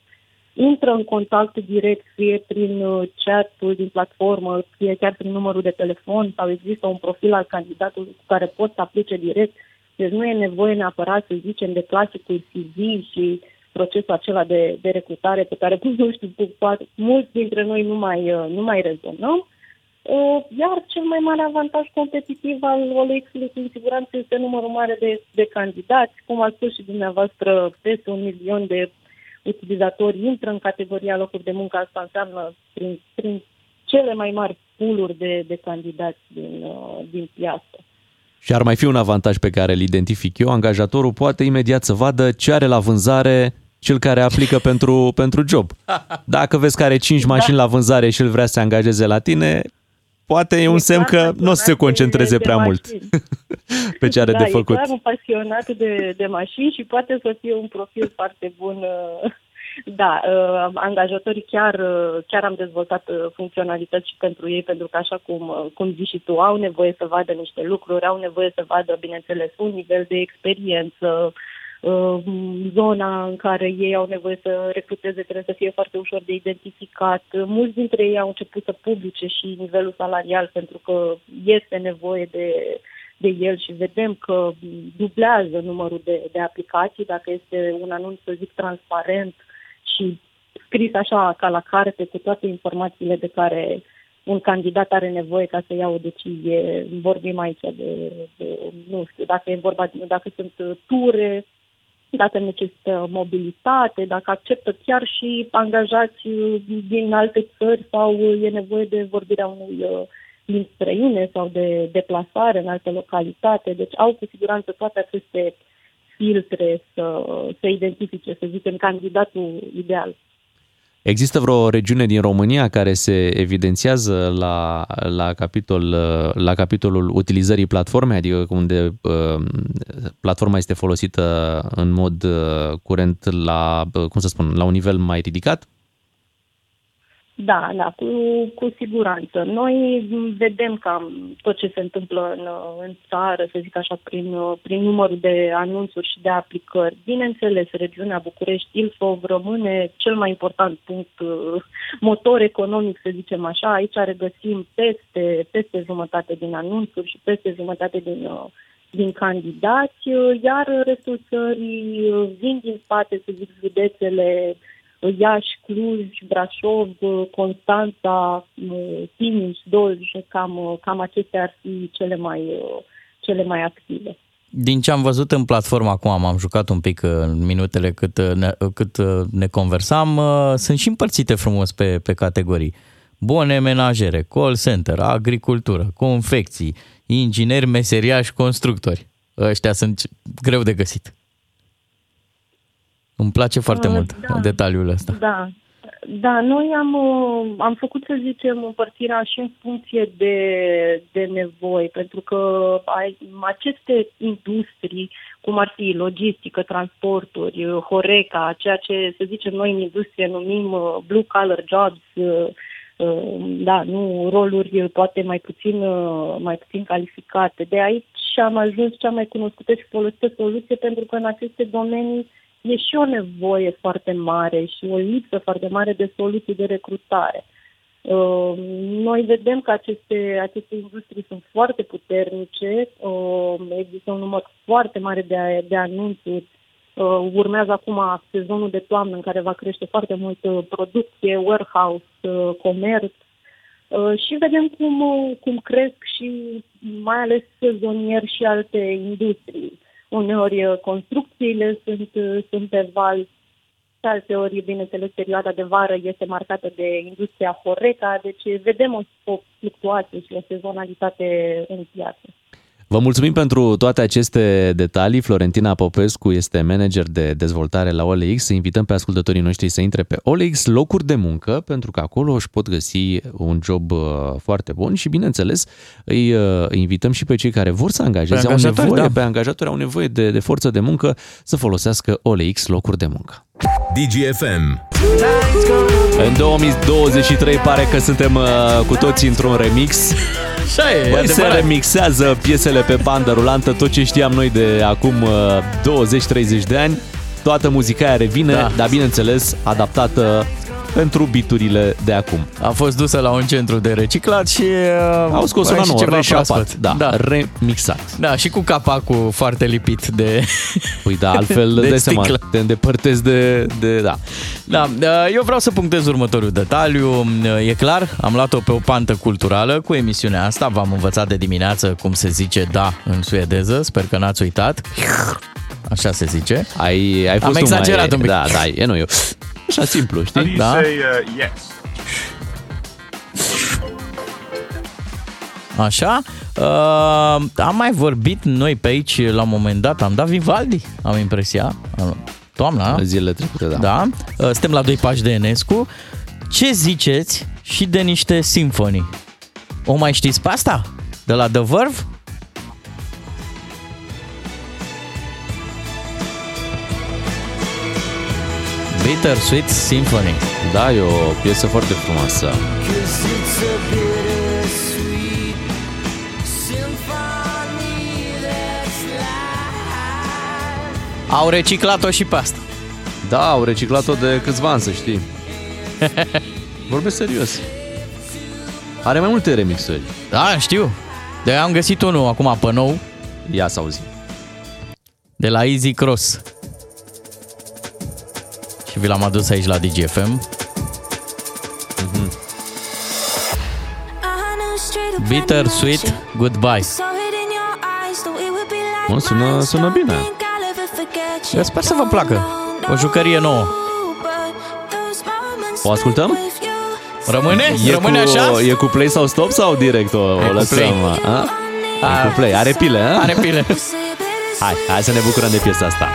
S14: Intră în contact direct, fie prin uh, chat-ul din platformă, fie chiar prin numărul de telefon sau există un profil al candidatului cu care poți să aplice direct. Deci nu e nevoie neapărat să zicem de clasicul CV și procesul acela de, de recrutare pe care, nu știu, poate, mulți dintre noi nu mai, uh, nu mai rezonăm. Uh, Iar cel mai mare avantaj competitiv al OLX-ului, cu siguranță, este numărul mare de, de candidați. Cum ați spus și dumneavoastră, peste un milion de utilizatori intră în categoria locuri de muncă. Asta înseamnă prin, prin cele mai mari pooluri de, de candidați din, uh, din piață.
S1: Și ar mai fi un avantaj pe care îl identific eu, angajatorul poate imediat să vadă ce are la vânzare cel care aplică pentru, pentru job. Dacă vezi că are 5 mașini la vânzare și el vrea să se angajeze la tine, poate e un semn că nu o să se concentreze prea mult pe ce are
S14: da,
S1: de făcut.
S14: e clar un pasionat de, de mașini și poate să fie un profil foarte bun. uh, Da, uh, angajatorii chiar, uh, chiar am dezvoltat uh, funcționalități și pentru ei, pentru că așa cum, uh, cum zici și tu, au nevoie să vadă niște lucruri, au nevoie să vadă, bineînțeles, un nivel de experiență, uh, zona în care ei au nevoie să recruteze trebuie să fie foarte ușor de identificat. Mulți dintre ei au început să publice și nivelul salarial pentru că este nevoie de, de el și vedem că dublează numărul de, de aplicații dacă este un anunț, să zic, transparent și scris așa ca la carte cu toate informațiile de care un candidat are nevoie ca să ia o decizie. Vorbim aici de, de nu știu, dacă e vorba, dacă sunt ture, dacă necesită mobilitate, dacă acceptă chiar și angajați din alte țări sau e nevoie de vorbirea unui uh, limbi străine sau de deplasare în alte localitate. Deci au cu siguranță toate aceste filtre să, să identifice, să zicem, candidatul ideal.
S1: Există vreo regiune din România care se evidențiază la, la, capitol, la capitolul utilizării platformei, adică unde uh, platforma este folosită în mod uh, curent la, uh, cum să spun, la un nivel mai ridicat?
S14: Da, da, cu, cu siguranță. Noi vedem cam tot ce se întâmplă în, în țară, să zic așa, prin, prin numărul de anunțuri și de aplicări. Bineînțeles, regiunea București, Ilfov rămâne cel mai important punct, motor economic, să zicem așa. Aici regăsim peste, peste jumătate din anunțuri și peste jumătate din, din candidați, iar restul țării vin din spate, să zic, județele Iași, Cluj, Brașov, Constanța, Timiș, Dolj, cam, cam acestea ar fi cele mai, cele mai active.
S2: Din ce am văzut în platformă acum, am jucat un pic în minutele cât ne, cât ne conversam, sunt și împărțite frumos pe, pe categorii. Bune menajere, call center, agricultură, confecții, ingineri, meseriași, constructori. Ăștia sunt greu de găsit. Îmi place foarte
S14: Uh,
S2: mult
S14: da.
S2: detaliul ăsta.
S14: Da. Da, noi am, uh, am făcut, să zicem, împărțirea și în funcție de, de nevoi, pentru că ai, aceste industrii, cum ar fi logistică, transporturi, uh, Horeca, ceea ce, să zicem, noi în industrie numim uh, blue-collar jobs, uh, uh, da, nu roluri poate mai puțin, uh, mai puțin calificate. De aici am ajuns cea mai cunoscută și folosită soluție, pentru că în aceste domenii e și o nevoie foarte mare și o lipsă foarte mare de soluții de recrutare. Uh, Noi vedem că aceste, aceste industrii sunt foarte puternice, uh, există un număr foarte mare de, de anunțuri. Uh, Urmează acum sezonul de toamnă în care va crește foarte mult uh, producție, warehouse, uh, comerț Uh, și vedem cum, uh, cum cresc și mai ales sezonier și alte industrii. Uneori uh, construcțiile sunt, uh, sunt pe val, și alte ori, bineînțeles, perioada de vară este marcată de industria Horeca, deci vedem o, o fluctuație și o sezonalitate în piață.
S1: Vă mulțumim pentru toate aceste detalii. Florentina Popescu este manager de dezvoltare la OLX. Să invităm pe ascultătorii noștri să intre pe OLX locuri de muncă, pentru că acolo își pot găsi un job uh, foarte bun și, bineînțeles, îi uh, invităm și pe cei care vor să angajeze,
S2: Pe
S1: au
S2: angajatori,
S1: nevoie,
S2: da.
S1: pe angajatori au nevoie de, de forță de muncă să folosească OLX locuri de muncă.
S4: DGFM.
S1: În 2023 pare că suntem uh, cu toții într-un remix.
S2: Așa e,
S1: Băi, se
S2: adevărat.
S1: remixează piesele pe bandă rulantă, tot ce știam noi de acum uh, 20-30 de ani. Toată muzica aia revine, da. dar bineînțeles adaptată pe pentru biturile de acum.
S2: A fost dusă la un centru de reciclat și... uh,
S1: Au scos
S2: mai
S1: una
S2: și
S1: nouă,
S2: ceva
S1: reșapat,
S2: proaspăt.
S1: da,
S2: da.
S1: remixat.
S2: Da, și cu capacul foarte lipit de...
S1: Păi da, altfel
S2: de
S1: îți dai seama,
S2: sticlă.
S1: te îndepărtezi de, de da.
S2: Da, uh, eu vreau să punctez următorul detaliu. Uh, E clar, am luat-o pe o pantă culturală cu emisiunea asta. V-am învățat de dimineață cum se zice da în suedeză. Sper că n-ați uitat. Așa se zice.
S1: Ai, ai fost
S2: Am
S1: tu
S2: exagerat
S1: mai,
S2: un pic.
S1: Da, da, e nu eu. Așa simplu,
S5: How do
S1: știi?
S5: you
S2: Da.
S5: say uh, yes?
S2: Așa. Uh, am mai vorbit noi pe aici la un moment dat. Am dat Vivaldi, am impresia. Toamna.
S1: Zilele trecute, da.
S2: Da. Uh, Suntem la doi pași de Enescu. Ce ziceți și de niște simfonii? O mai știți pe asta? De la The Verve? Bittersweet Symphony.
S1: Da, e o piesă foarte frumoasă.
S2: Au reciclat-o și pe asta.
S1: Da, au reciclat-o de câțiva ani, să știi. Vorbesc serios. Are mai multe remixuri.
S2: Da, știu. De am găsit unul acum pe nou.
S1: Ia să auzim.
S2: De la Easy Cross. Și vi l-am adus aici la DGFM. Bitter Sweet Goodbye.
S1: Mă, sună, sună bine.
S2: Eu sper să vă placă. O jucărie nouă.
S1: O ascultăm?
S2: Rămâne?
S1: E
S2: Rămâne
S1: cu,
S2: așa?
S1: E cu play sau stop sau direct o, o
S2: cu
S1: lăsăm?
S2: play.
S1: A?
S2: A.
S1: E cu play. Are pile, a?
S2: Are pile.
S1: Hai, hai să ne bucurăm de piesa asta.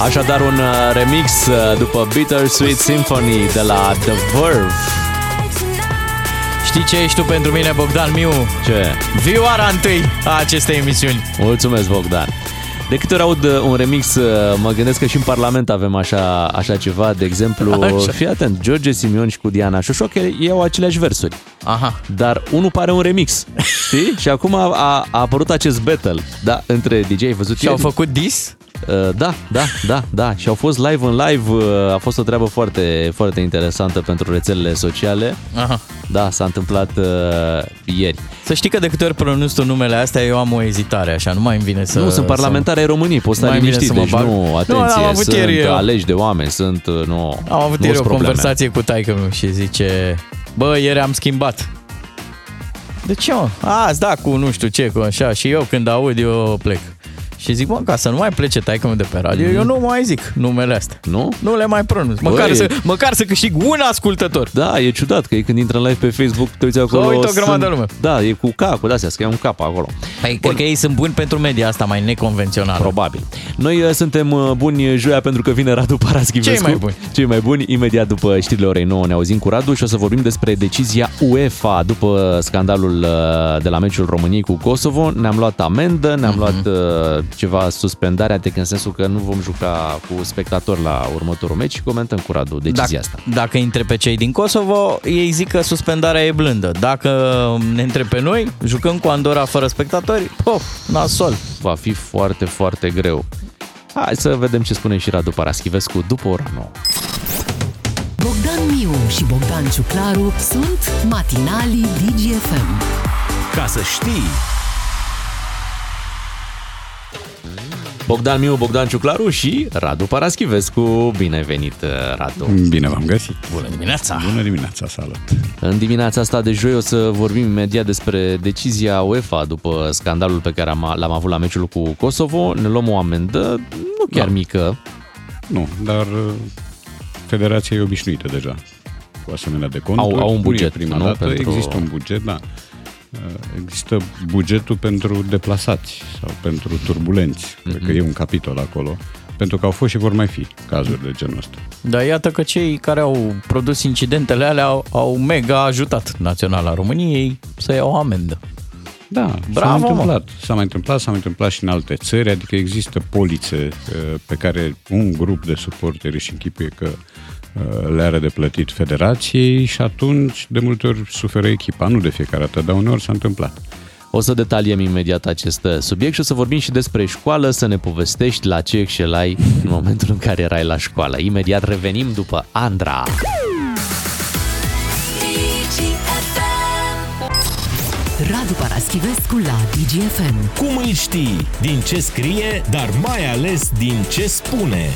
S1: Așadar, un uh, remix uh, după Bittersweet Symphony de la The Verve.
S2: Știi ce ești tu pentru mine, Bogdan Miu?
S1: Ce?
S2: Vioara întâi a acestei emisiuni.
S1: Mulțumesc, Bogdan. De câte ori aud uh, un remix, uh, mă gândesc că și în Parlament avem așa, așa ceva. De exemplu,
S2: Așa.
S1: fii atent, George Simion și cu Diana Șoșoc ei au aceleași versuri.
S2: Aha.
S1: Dar unul pare un remix, știi? Și acum a, a apărut acest battle, da, între DJ, ai văzut
S2: Și au
S1: ieri?
S2: făcut dis?
S1: Uh, Da, da, da, da. Și au fost live în live. uh, A fost o treabă foarte, foarte interesantă pentru rețelele sociale.
S2: Aha.
S1: Da, s-a întâmplat uh, ieri.
S2: Să știi că de câte ori pronunț tu numele astea, eu am o ezitare, așa, nu mai îmi vine să...
S1: nu, sunt parlamentari ai României, poți sta
S2: mai bine
S1: liniștit.
S2: să mă
S1: Deci
S2: bag.
S1: nu,
S2: Nu,
S1: atenție,
S2: am avut
S1: sunt
S2: ieri eu.
S1: aleși de oameni, sunt, uh, nu
S2: Am avut
S1: nu
S2: ieri o
S1: sunt probleme.
S2: conversație cu taică meu și zice Bă, ieri am schimbat De ce mă? Azi da, cu nu știu ce, cu așa Și eu când aud, eu plec și zic, mă, ca să nu mai plece taică meu de pe radio,
S1: Mhm.
S2: eu nu mai zic numele astea.
S1: Nu?
S2: Nu le mai pronunț.
S1: Băi,
S2: Măcar,
S1: e-
S2: să, măcar să câștig un ascultător.
S1: Da, e ciudat că e când intră în live pe Facebook, te uiți acolo.
S2: uită o grămadă de lume.
S1: Da, e cu K, cu de-astea, scrie un K acolo.
S2: Păi, cred că ei sunt buni pentru media asta mai neconvențională.
S1: Probabil. Noi uh, suntem uh, buni joia pentru că vine Radu Paraschivescu.
S2: Cei mai buni.
S1: Cei mai buni. Imediat după știrile orei 9 ne auzim cu Radu și o să vorbim despre decizia UEFA după scandalul uh, de la meciul României cu Kosovo. Ne-am luat amendă, ne-am
S2: Mhm.
S1: luat uh, ceva suspendare, adică în sensul că nu vom juca cu spectatori la următorul meci și comentăm cu Radu decizia
S2: dacă,
S1: asta.
S2: Dacă îi întreb pe cei din Kosovo, ei zic că suspendarea e blândă. Dacă ne întreb pe noi, jucăm cu Andorra fără spectatori, pof, nasol.
S1: Va fi foarte, foarte greu. Hai să vedem ce spune și Radu Paraschivescu după ora 9.
S3: Bogdan Miu și Bogdan Ciuclaru sunt matinalii DGFM.
S4: Ca să știi,
S1: Bogdan Miu, Bogdan Ciuclaru și Radu Paraschivescu. Bine ai venit, Radu!
S16: Bine v-am găsit!
S2: Bună dimineața!
S16: Bună dimineața, salut!
S1: În dimineața asta de joi o să vorbim imediat despre decizia UEFA după scandalul pe care am, l-am avut la meciul cu Kosovo. Ne luăm o amendă, nu chiar
S16: Da.
S1: mică.
S16: Nu, dar uh, federația e obișnuită deja cu asemenea de conturi.
S1: Au- au un
S16: Nu e
S1: buget,
S16: prima
S1: nu?
S16: dată,
S1: Pentru-
S16: există un buget, da. Uh, Există bugetul pentru deplasați sau pentru turbulenți. Cred
S1: Mhm.
S16: că e un capitol acolo. Pentru că au fost și vor mai fi cazuri de genul ăsta.
S2: Dar iată că cei care au produs incidentele alea au, au mega ajutat Naționala României să iau o amendă.
S16: Da, s-a
S2: Bravo,
S16: mai
S2: mă.
S16: întâmplat. S-a mai întâmplat, s-a mai întâmplat și în alte țări, adică există polițe uh, pe care un grup de suporteri își închipuie că uh, le are de plătit federației și atunci de multe ori suferă echipa, nu de fiecare dată, dar uneori s-a întâmplat.
S1: O să detaliem imediat acest uh, subiect și o să vorbim și despre școală, să ne povestești la ce excel ai în momentul în care erai la școală. Imediat revenim după Andra.
S3: Radu Paraschivescu la DGFM.
S4: Cum îl știi? Din ce scrie, dar mai ales din ce spune.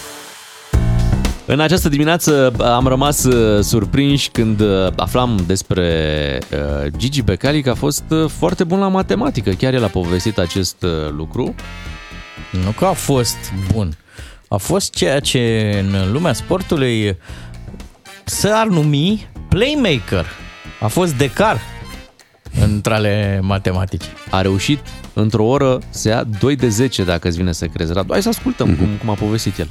S1: În această dimineață am rămas uh, surprinși când uh, aflam despre uh, Gigi Becali că a fost uh, foarte bun la matematică. Chiar el a povestit acest uh, lucru.
S2: Nu că a fost bun. A fost ceea ce în lumea sportului s-ar numi playmaker. A fost decar între ale matematicii.
S1: A reușit într-o oră să ia 2 de 10, dacă îți vine să crezi. Radu, hai să ascultăm cum, cum a povestit el.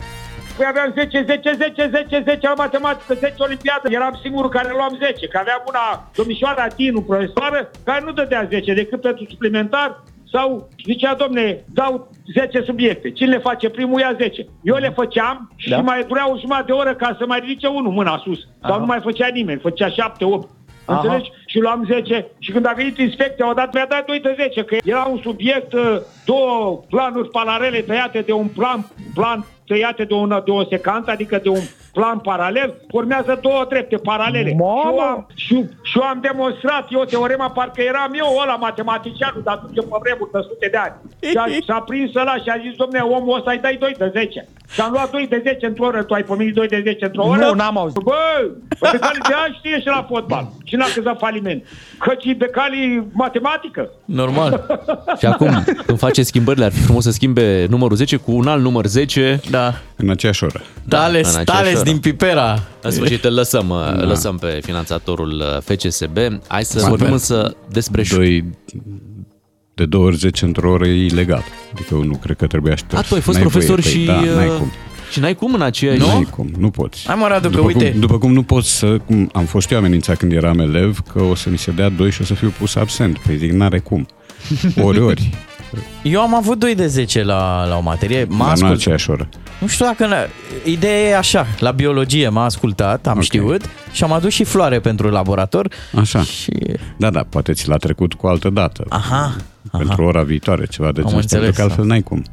S13: Păi aveam 10, 10, 10, 10, 10 la matematică, 10 olimpiadă. Eram singurul care luam 10, că aveam una domnișoara Tinu, profesoară, care nu dădea 10 decât pentru suplimentar sau zicea, domne, dau 10 subiecte. Cine le face primul ia 10. Eu le făceam și
S17: Da.
S13: mai durea o jumătate de oră ca să mai ridice unul mâna sus. Sau
S17: Aha.
S13: nu mai făcea nimeni, făcea 7, 8.
S17: Aha.
S13: Înțelegi? Și luam 10 și când a venit inspecția, odată mi-a dat 2 de 10, că era un subiect, uh, două planuri paralele tăiate de un plan, plan tăiate de, una, de o secanță, adică de un plan paralel, urmează două trepte paralele. Și eu, am, și, și eu am demonstrat, eu teorema, parcă eram eu ăla matematicianul, dar atunci pe vremuri de sute de ani. Și a, s-a prins ăla și a zis, domne, omul ăsta îi dai 2 de 10. Și am luat 2 de 10 într-o oră, tu ai pomenit 2 de 10 într-o oră?
S17: Nu, n-am auzit.
S13: Bă, bă Becali de aia știe și la fotbal. Și n-a căzat faliment. Căci Becali matematică.
S2: Normal.
S1: Și acum, când face schimbările, ar fi frumos să schimbe numărul 10 cu un alt număr 10.
S2: Da.
S16: În aceeași oră.
S2: Tales,
S1: în aceeași
S2: Tales
S1: oră.
S2: Din Pipera.
S1: În sfârșit îl lăsăm, da. lăsăm pe finanțatorul uh, FCSB. Hai să
S16: Super.
S1: vorbim însă despre
S16: Doi, de două ori 10 într-o oră e ilegal. Adică eu nu cred că trebuia șters.
S1: A, tu ai fost
S16: N-ai
S1: profesor
S16: voie,
S1: și...
S16: păi, Da, n-ai
S1: uh,
S16: cum.
S1: Și n-ai cum în aceeași...
S16: Nu? N-ai cum, nu poți.
S2: Hai mă, Radu, că
S16: după
S2: uite-
S16: Cum, după cum nu poți să... Cum am fost eu amenințat când eram elev că o să mi se dea 2 și o să fiu pus absent. Păi zic, n-are cum. Ori, ori.
S2: Eu am avut 2 de 10 la, la o materie. M-a
S16: Dar nu
S2: ascult...
S16: aceeași oră.
S2: Nu știu dacă... Ideea e așa, la biologie m-a ascultat, am okay. știut și am adus și floare pentru laborator.
S16: Așa.
S2: Și...
S16: Da, da, poate ți l-a trecut cu altă dată.
S2: Aha.
S16: Pentru ora viitoare, ceva de
S2: Am
S16: genul ăsta,
S2: înțeles,
S16: că altfel
S2: da.
S16: n-ai cum.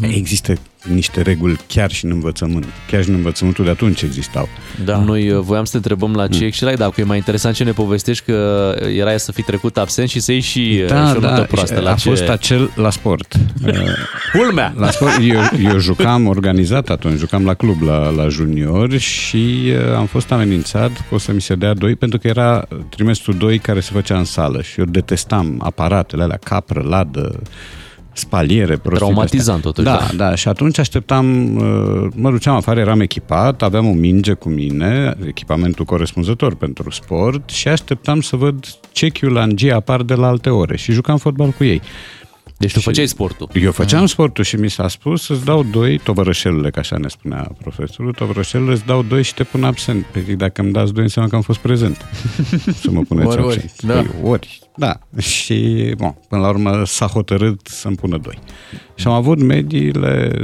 S16: Există niște reguli chiar și în învățământ. Chiar și în învățământul de atunci existau.
S2: Da.
S1: Noi uh, voiam să te întrebăm la ce Excel ai, dar că e mai interesant ce ne povestești că era să fi trecut absent și să iei și,
S16: Da,
S1: și o notă
S16: da,
S1: proastă. La
S16: a
S1: ce...
S16: fost acel la sport.
S1: Culmea!
S16: La sport, eu, eu jucam organizat atunci, jucam la club la, la juniori și uh, am fost amenințat că o să mi se dea doi pentru că era trimestrul 2 care se făcea în sală și eu detestam aparatele alea, capră, ladă, spaliere, prostii
S1: Traumatizant
S16: de-astea.
S1: totuși,
S16: Da, da, și atunci așteptam, uh, mă duceam afară, eram echipat, aveam o minge cu mine, echipamentul corespunzător pentru sport și așteptam să văd ce chiulangie apar de la alte ore și jucam fotbal cu ei.
S1: Deci tu făceai sportul.
S16: Eu făceam sportul și mi s-a spus îți dau doi, tovărășelule, că așa ne spunea profesorul, tovărășelule, îți dau doi și te pun absent. Păi zic, dacă îmi dați doi înseamnă că am fost prezent. să mă puneți
S2: Ori, ori,
S16: absent.
S2: da.
S16: Păi, ori, da. Și, bun, până la urmă s-a hotărât să-mi pună doi. Și am avut mediile 10-2-10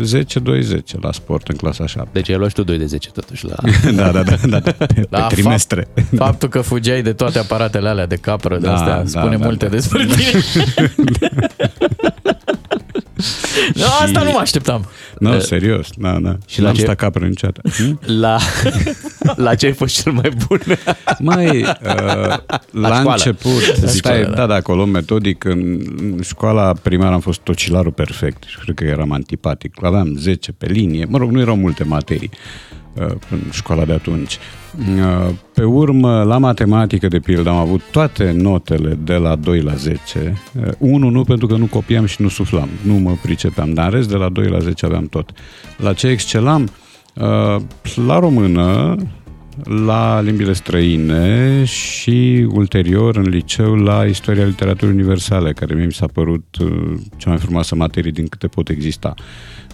S16: la sport în clasa 7.
S1: Deci ai luat și tu 2 de 10 totuși la...
S16: da, da, da, da, da, pe,
S2: Da,
S16: pe trimestre.
S2: Fapt, faptul că fugeai de toate aparatele alea de capră, de
S16: Da,
S2: astea,
S16: da,
S2: spune
S16: da,
S2: multe
S16: da.
S2: despre tine. no, asta nu mă așteptam.
S16: Nu, serios, da, da.
S1: Și
S16: Și
S1: la
S16: N-am
S1: ce-
S16: stat capră niciodată. Hm?
S1: La, la ce ai fost cel mai bun?
S16: Mai, uh, la,
S1: școală.
S16: început,
S1: La
S16: stai,
S1: școală,
S16: da, da, acolo metodic, în, în școala primară am fost tocilarul perfect și cred că eram antipatic. Aveam 10 pe linie, mă rog, nu erau multe materii uh, în școala de atunci. Uh, Pe urmă, la matematică, de pildă, am avut toate notele de la 2 la 10. Uh, Unul nu, pentru că nu copiam și nu suflam. Nu mă pricepeam, dar în rest, de la 2 la 10 aveam tot. La ce excelam? Uh, La română, la limbile străine și ulterior în liceu la istoria literaturii universale, care mie mi s-a părut uh, cea mai frumoasă materie din câte pot exista.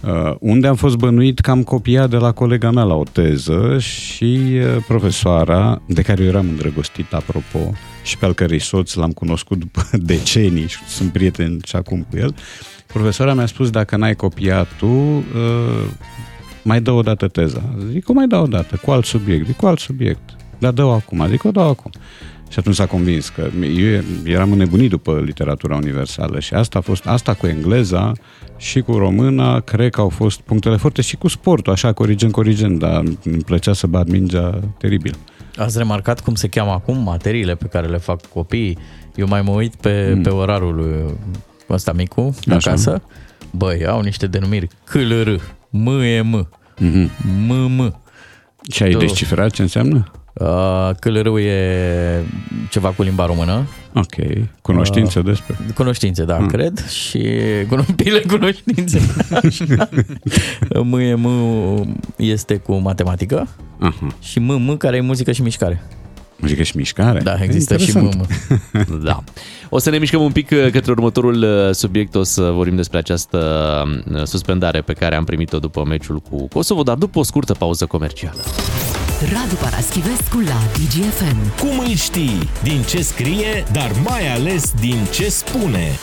S16: Uh, unde am fost bănuit că am copiat de la colega mea la o teză și uh, profesoara, de care eu eram îndrăgostit, apropo, și pe al cărei soț l-am cunoscut după decenii și sunt prieten și acum cu el, profesoara mi-a spus, dacă n-ai copiat tu, uh, mai dă o dată teza. Zic, o mai dau o dată, cu alt subiect. Zic, cu alt subiect. Dar dă-o acum. Zic, o dau acum. Și atunci s-a convins că eu eram înnebunit după literatura universală și asta a fost, asta cu engleza și cu româna, cred că au fost punctele forte și cu sportul, așa, corigent, corigent, dar îmi plăcea să bat mingea teribil.
S2: Ați remarcat cum se cheamă acum materiile pe care le fac copiii? Eu mai mă uit pe, mm. pe orarul lui ăsta micu de
S16: Așa.
S2: acasă. Băi, au niște denumiri. CLR, M-E-M,
S16: Mhm.
S2: M-M.
S16: Și ai
S2: Două.
S16: descifrat ce înseamnă?
S2: Uh, CLR-ul e ceva cu limba română.
S16: Ok. Cunoștință
S2: Uh,
S16: despre?
S2: Cunoștințe, da,
S16: Mm.
S2: cred. Și cuno- pile cunoștințe. Așa. M-E-M este cu matematică.
S16: Aha.
S2: Și M-M care e muzică și mișcare.
S16: Muzică și mișcare?
S2: Da, există și
S16: Interesant.
S2: M-M.
S1: Da. O să ne mișcăm un pic uh, către următorul uh, subiect, o să vorbim despre această uh, suspendare pe care am primit-o după meciul cu Kosovo, dar după o scurtă pauză comercială.
S3: Radu Paraschivescu la DGFM.
S4: Cum îl știi? Din ce scrie, dar mai ales din ce spune.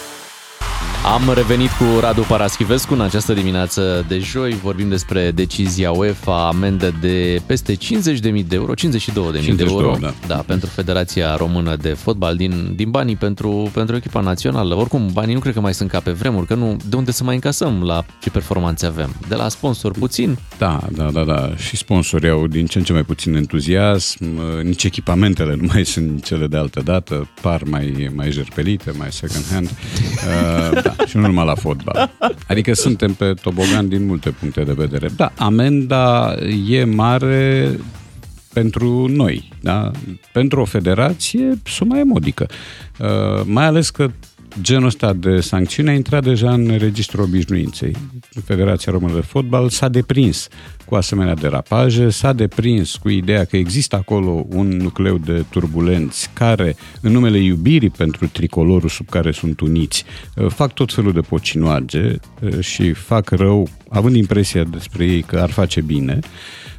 S1: Am revenit cu Radu Paraschivescu în această dimineață de joi. Vorbim despre decizia UEFA, amendă de peste 50.000 de euro, 52.000 de
S16: 52,
S1: euro
S16: da.
S1: Da, pentru Federația Română de Fotbal din, din banii pentru, pentru echipa națională. Oricum, banii nu cred că mai sunt ca pe vremuri, că nu, de unde să mai încasăm la ce performanțe avem? De la sponsor puțin?
S16: Da, da, da, da. Și sponsorii au din ce în ce mai puțin entuziasm, nici echipamentele nu mai sunt cele de altă dată, par mai, mai jerpelite, mai second hand. Uh, da, și nu numai la fotbal. Adică suntem pe tobogan din multe puncte de vedere. Da, amenda e mare pentru noi, da? Pentru o federație, suma e modică. Uh, mai ales că genul ăsta de sancțiune a intrat deja în registrul obișnuinței. Federația Română de Fotbal s-a deprins cu asemenea derapaje, s-a deprins cu ideea că există acolo un nucleu de turbulenți care, în numele iubirii pentru tricolorul sub care sunt uniți, uh, fac tot felul de pocinoage uh, și fac rău, având impresia despre ei că ar face bine.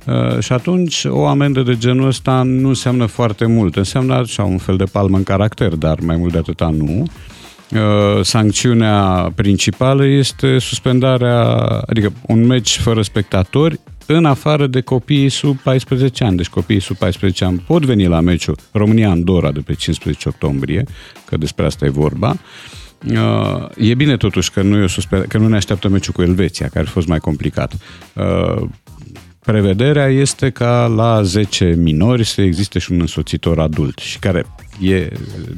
S16: Uh, și atunci o amendă de genul ăsta nu înseamnă foarte mult. Înseamnă așa un fel de palmă în caracter, dar mai mult de atâta nu. Uh, Sancțiunea principală este suspendarea, adică un meci fără spectatori în afară de copiii sub 14 ani. Deci copiii sub 14 ani pot veni la meciul România-Andorra de pe 15 octombrie, că despre asta e vorba. Uh, e bine totuși că nu, e o suspe- că nu ne așteaptă meciul cu Elveția, care a fost mai complicat. Uh, Prevederea este ca la 10 minori să existe și un însoțitor adult și care e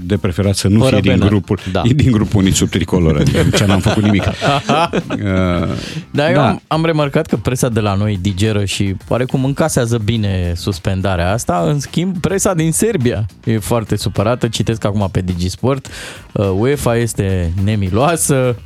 S16: de preferat să nu
S1: Fără
S16: fie din
S1: penal.
S16: grupul,
S1: Da.
S16: e din grupul unit sub tricolor, adică ce n-am făcut nimic. Uh,
S2: Da, eu
S16: Da.
S2: Am, am remarcat că presa de la noi digeră și oarecum încasează bine suspendarea asta. În schimb, presa din Serbia e foarte supărată. Citesc acum pe Digisport. Uh, UEFA este nemiloasă,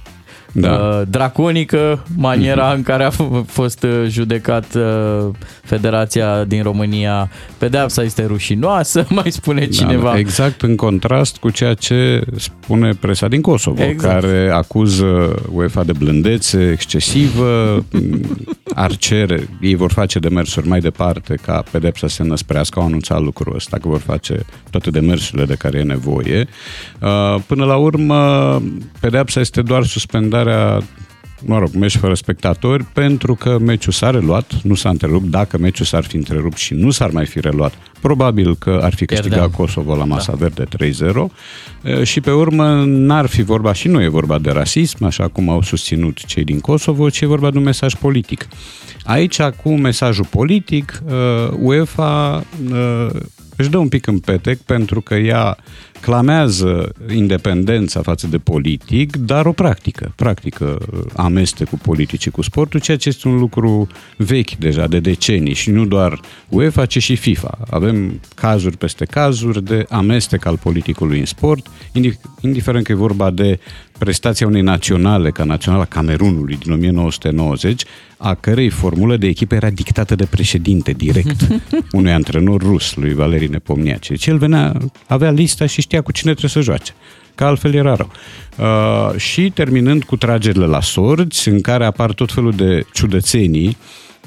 S16: Da.
S2: uh, draconică, maniera în care a f- fost uh, judecat uh, Federația din România. Pedeapsa este rușinoasă, mai spune cineva.
S16: Da, exact în contrast cu ceea ce spune presa din Kosovo,
S2: Exact.
S16: care acuză UEFA de blândețe excesivă, ar cere, ei vor face demersuri mai departe ca pedepsa să se năsprească, au anunțat lucrul ăsta, că vor face toate demersurile de care e nevoie. Uh, Până la urmă, pedepsa este doar suspendarea mă rog, meci fără spectatori, pentru că meciul s-a reluat, nu s-a întrerupt. Dacă meciul s-ar fi întrerupt și nu s-ar mai fi reluat, probabil că ar fi câștigat
S2: Pierdeam.
S16: Kosovo la masa da. verde 3-0 E, și pe urmă n-ar fi vorba și nu e vorba de rasism, așa cum au susținut cei din Kosovo, ci e vorba de un mesaj politic. Aici, cu mesajul politic, uh, UEFA uh, își dă un pic în petec pentru că ea clamează independența față de politic, dar o practică. Practică amestecul politicii cu sportul, ceea ce este un lucru vechi deja, de decenii și nu doar UEFA, ci și FIFA. Avem cazuri peste cazuri de amestec al politicului în sport, indi- indiferent că e vorba de prestația unei naționale, ca naționala Camerunului din 1990, a cărei formulă de echipă era dictată de președinte direct unui antrenor rus, lui Valeri Nepomniace. Deci el venea, avea lista și știa cu cine trebuie să joace că altfel era rău. Uh, și terminând cu tragerile la sorți, în care apar tot felul de ciudățenii,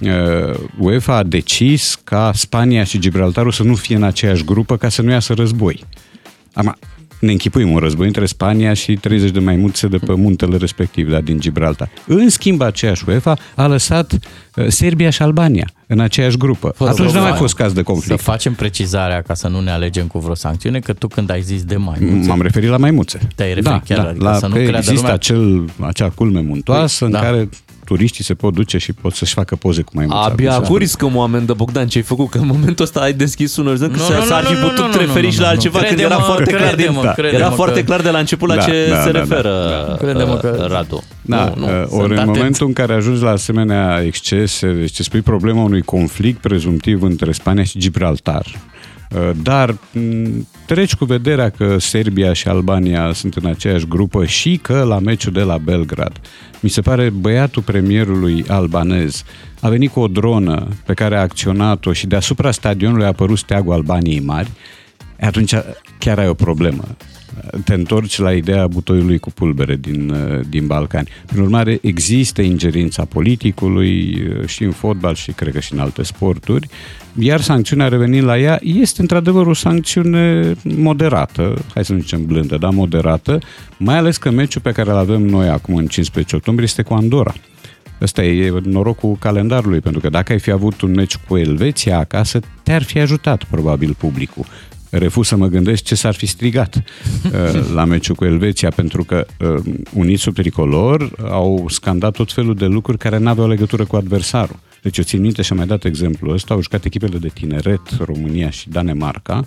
S16: uh, UEFA a decis ca Spania și Gibraltarul să nu fie în aceeași grupă ca să nu iasă război. Am, ne închipuim un război între Spania și 30 de maimuțe de pe muntele respectiv, da, din Gibraltar. În schimb, aceeași UEFA a lăsat uh, Serbia și Albania în aceeași grupă.
S2: Fără
S16: Atunci n-a mai
S2: probleme.
S16: fost caz de conflict.
S2: Să facem precizarea ca să nu ne alegem cu vreo sancțiune, că tu când ai zis de maimuțe...
S16: M-am referit la maimuțe.
S2: Te-ai referit chiar, adică
S16: la,
S2: să nu
S16: că
S2: creadă
S16: există
S2: lumea-
S16: acel, acea culme muntoasă în
S2: Da.
S16: care turiștii se pot duce și pot să-și facă poze cu mai mulți
S1: Abia acum riscăm oameni de Bogdan ce ai făcut, că în momentul ăsta ai deschis un orizont, că
S2: Nu,
S1: s-ar
S2: nu,
S1: s-ar
S2: nu,
S1: fi
S2: nu,
S1: putut
S2: nu, nu,
S1: referi
S2: nu,
S1: și la
S2: nu,
S1: altceva,
S2: nu.
S1: când era
S2: Crede-mă,
S1: foarte clar,
S2: crede-mă,
S1: din,
S2: crede-mă
S1: era
S2: că-
S1: foarte clar de la început la
S16: Da,
S1: ce
S16: da,
S1: se
S16: da,
S1: referă
S16: da,
S2: Crede-mă că-
S1: uh, Radu.
S16: Da,
S1: Nu, nu,
S16: uh,
S1: sunt
S16: ori în
S1: atent.
S16: momentul în care ajungi la asemenea excese, deci ce spui problema unui conflict prezumtiv între Spania și Gibraltar, uh, dar m, treci cu vederea că Serbia și Albania sunt în aceeași grupă și că la meciul de la Belgrad, mi se pare băiatul premierului albanez a venit cu o dronă pe care a acționat-o și deasupra stadionului a apărut steagul Albaniei mari, atunci chiar ai o problemă. Te întorci la ideea butoiului cu pulbere din, uh, din Balcani. Prin urmare, există ingerința politicului uh, și în fotbal și cred că și în alte sporturi, iar sancțiunea revenind la ea este într-adevăr o sancțiune moderată, hai să nu zicem blândă, dar moderată, mai ales că meciul pe care îl avem noi acum în 15 octombrie este cu Andorra. Ăsta e norocul calendarului, pentru că dacă ai fi avut un meci cu Elveția acasă, te-ar fi ajutat probabil publicul. Refuz să mă gândesc ce s-ar fi strigat uh, la meciul cu Elveția, pentru că uh, unii sub tricolor au scandat tot felul de lucruri care nu aveau legătură cu adversarul. Deci eu țin minte și am mai dat exemplu ăsta, au jucat echipele de tineret, România și Danemarca,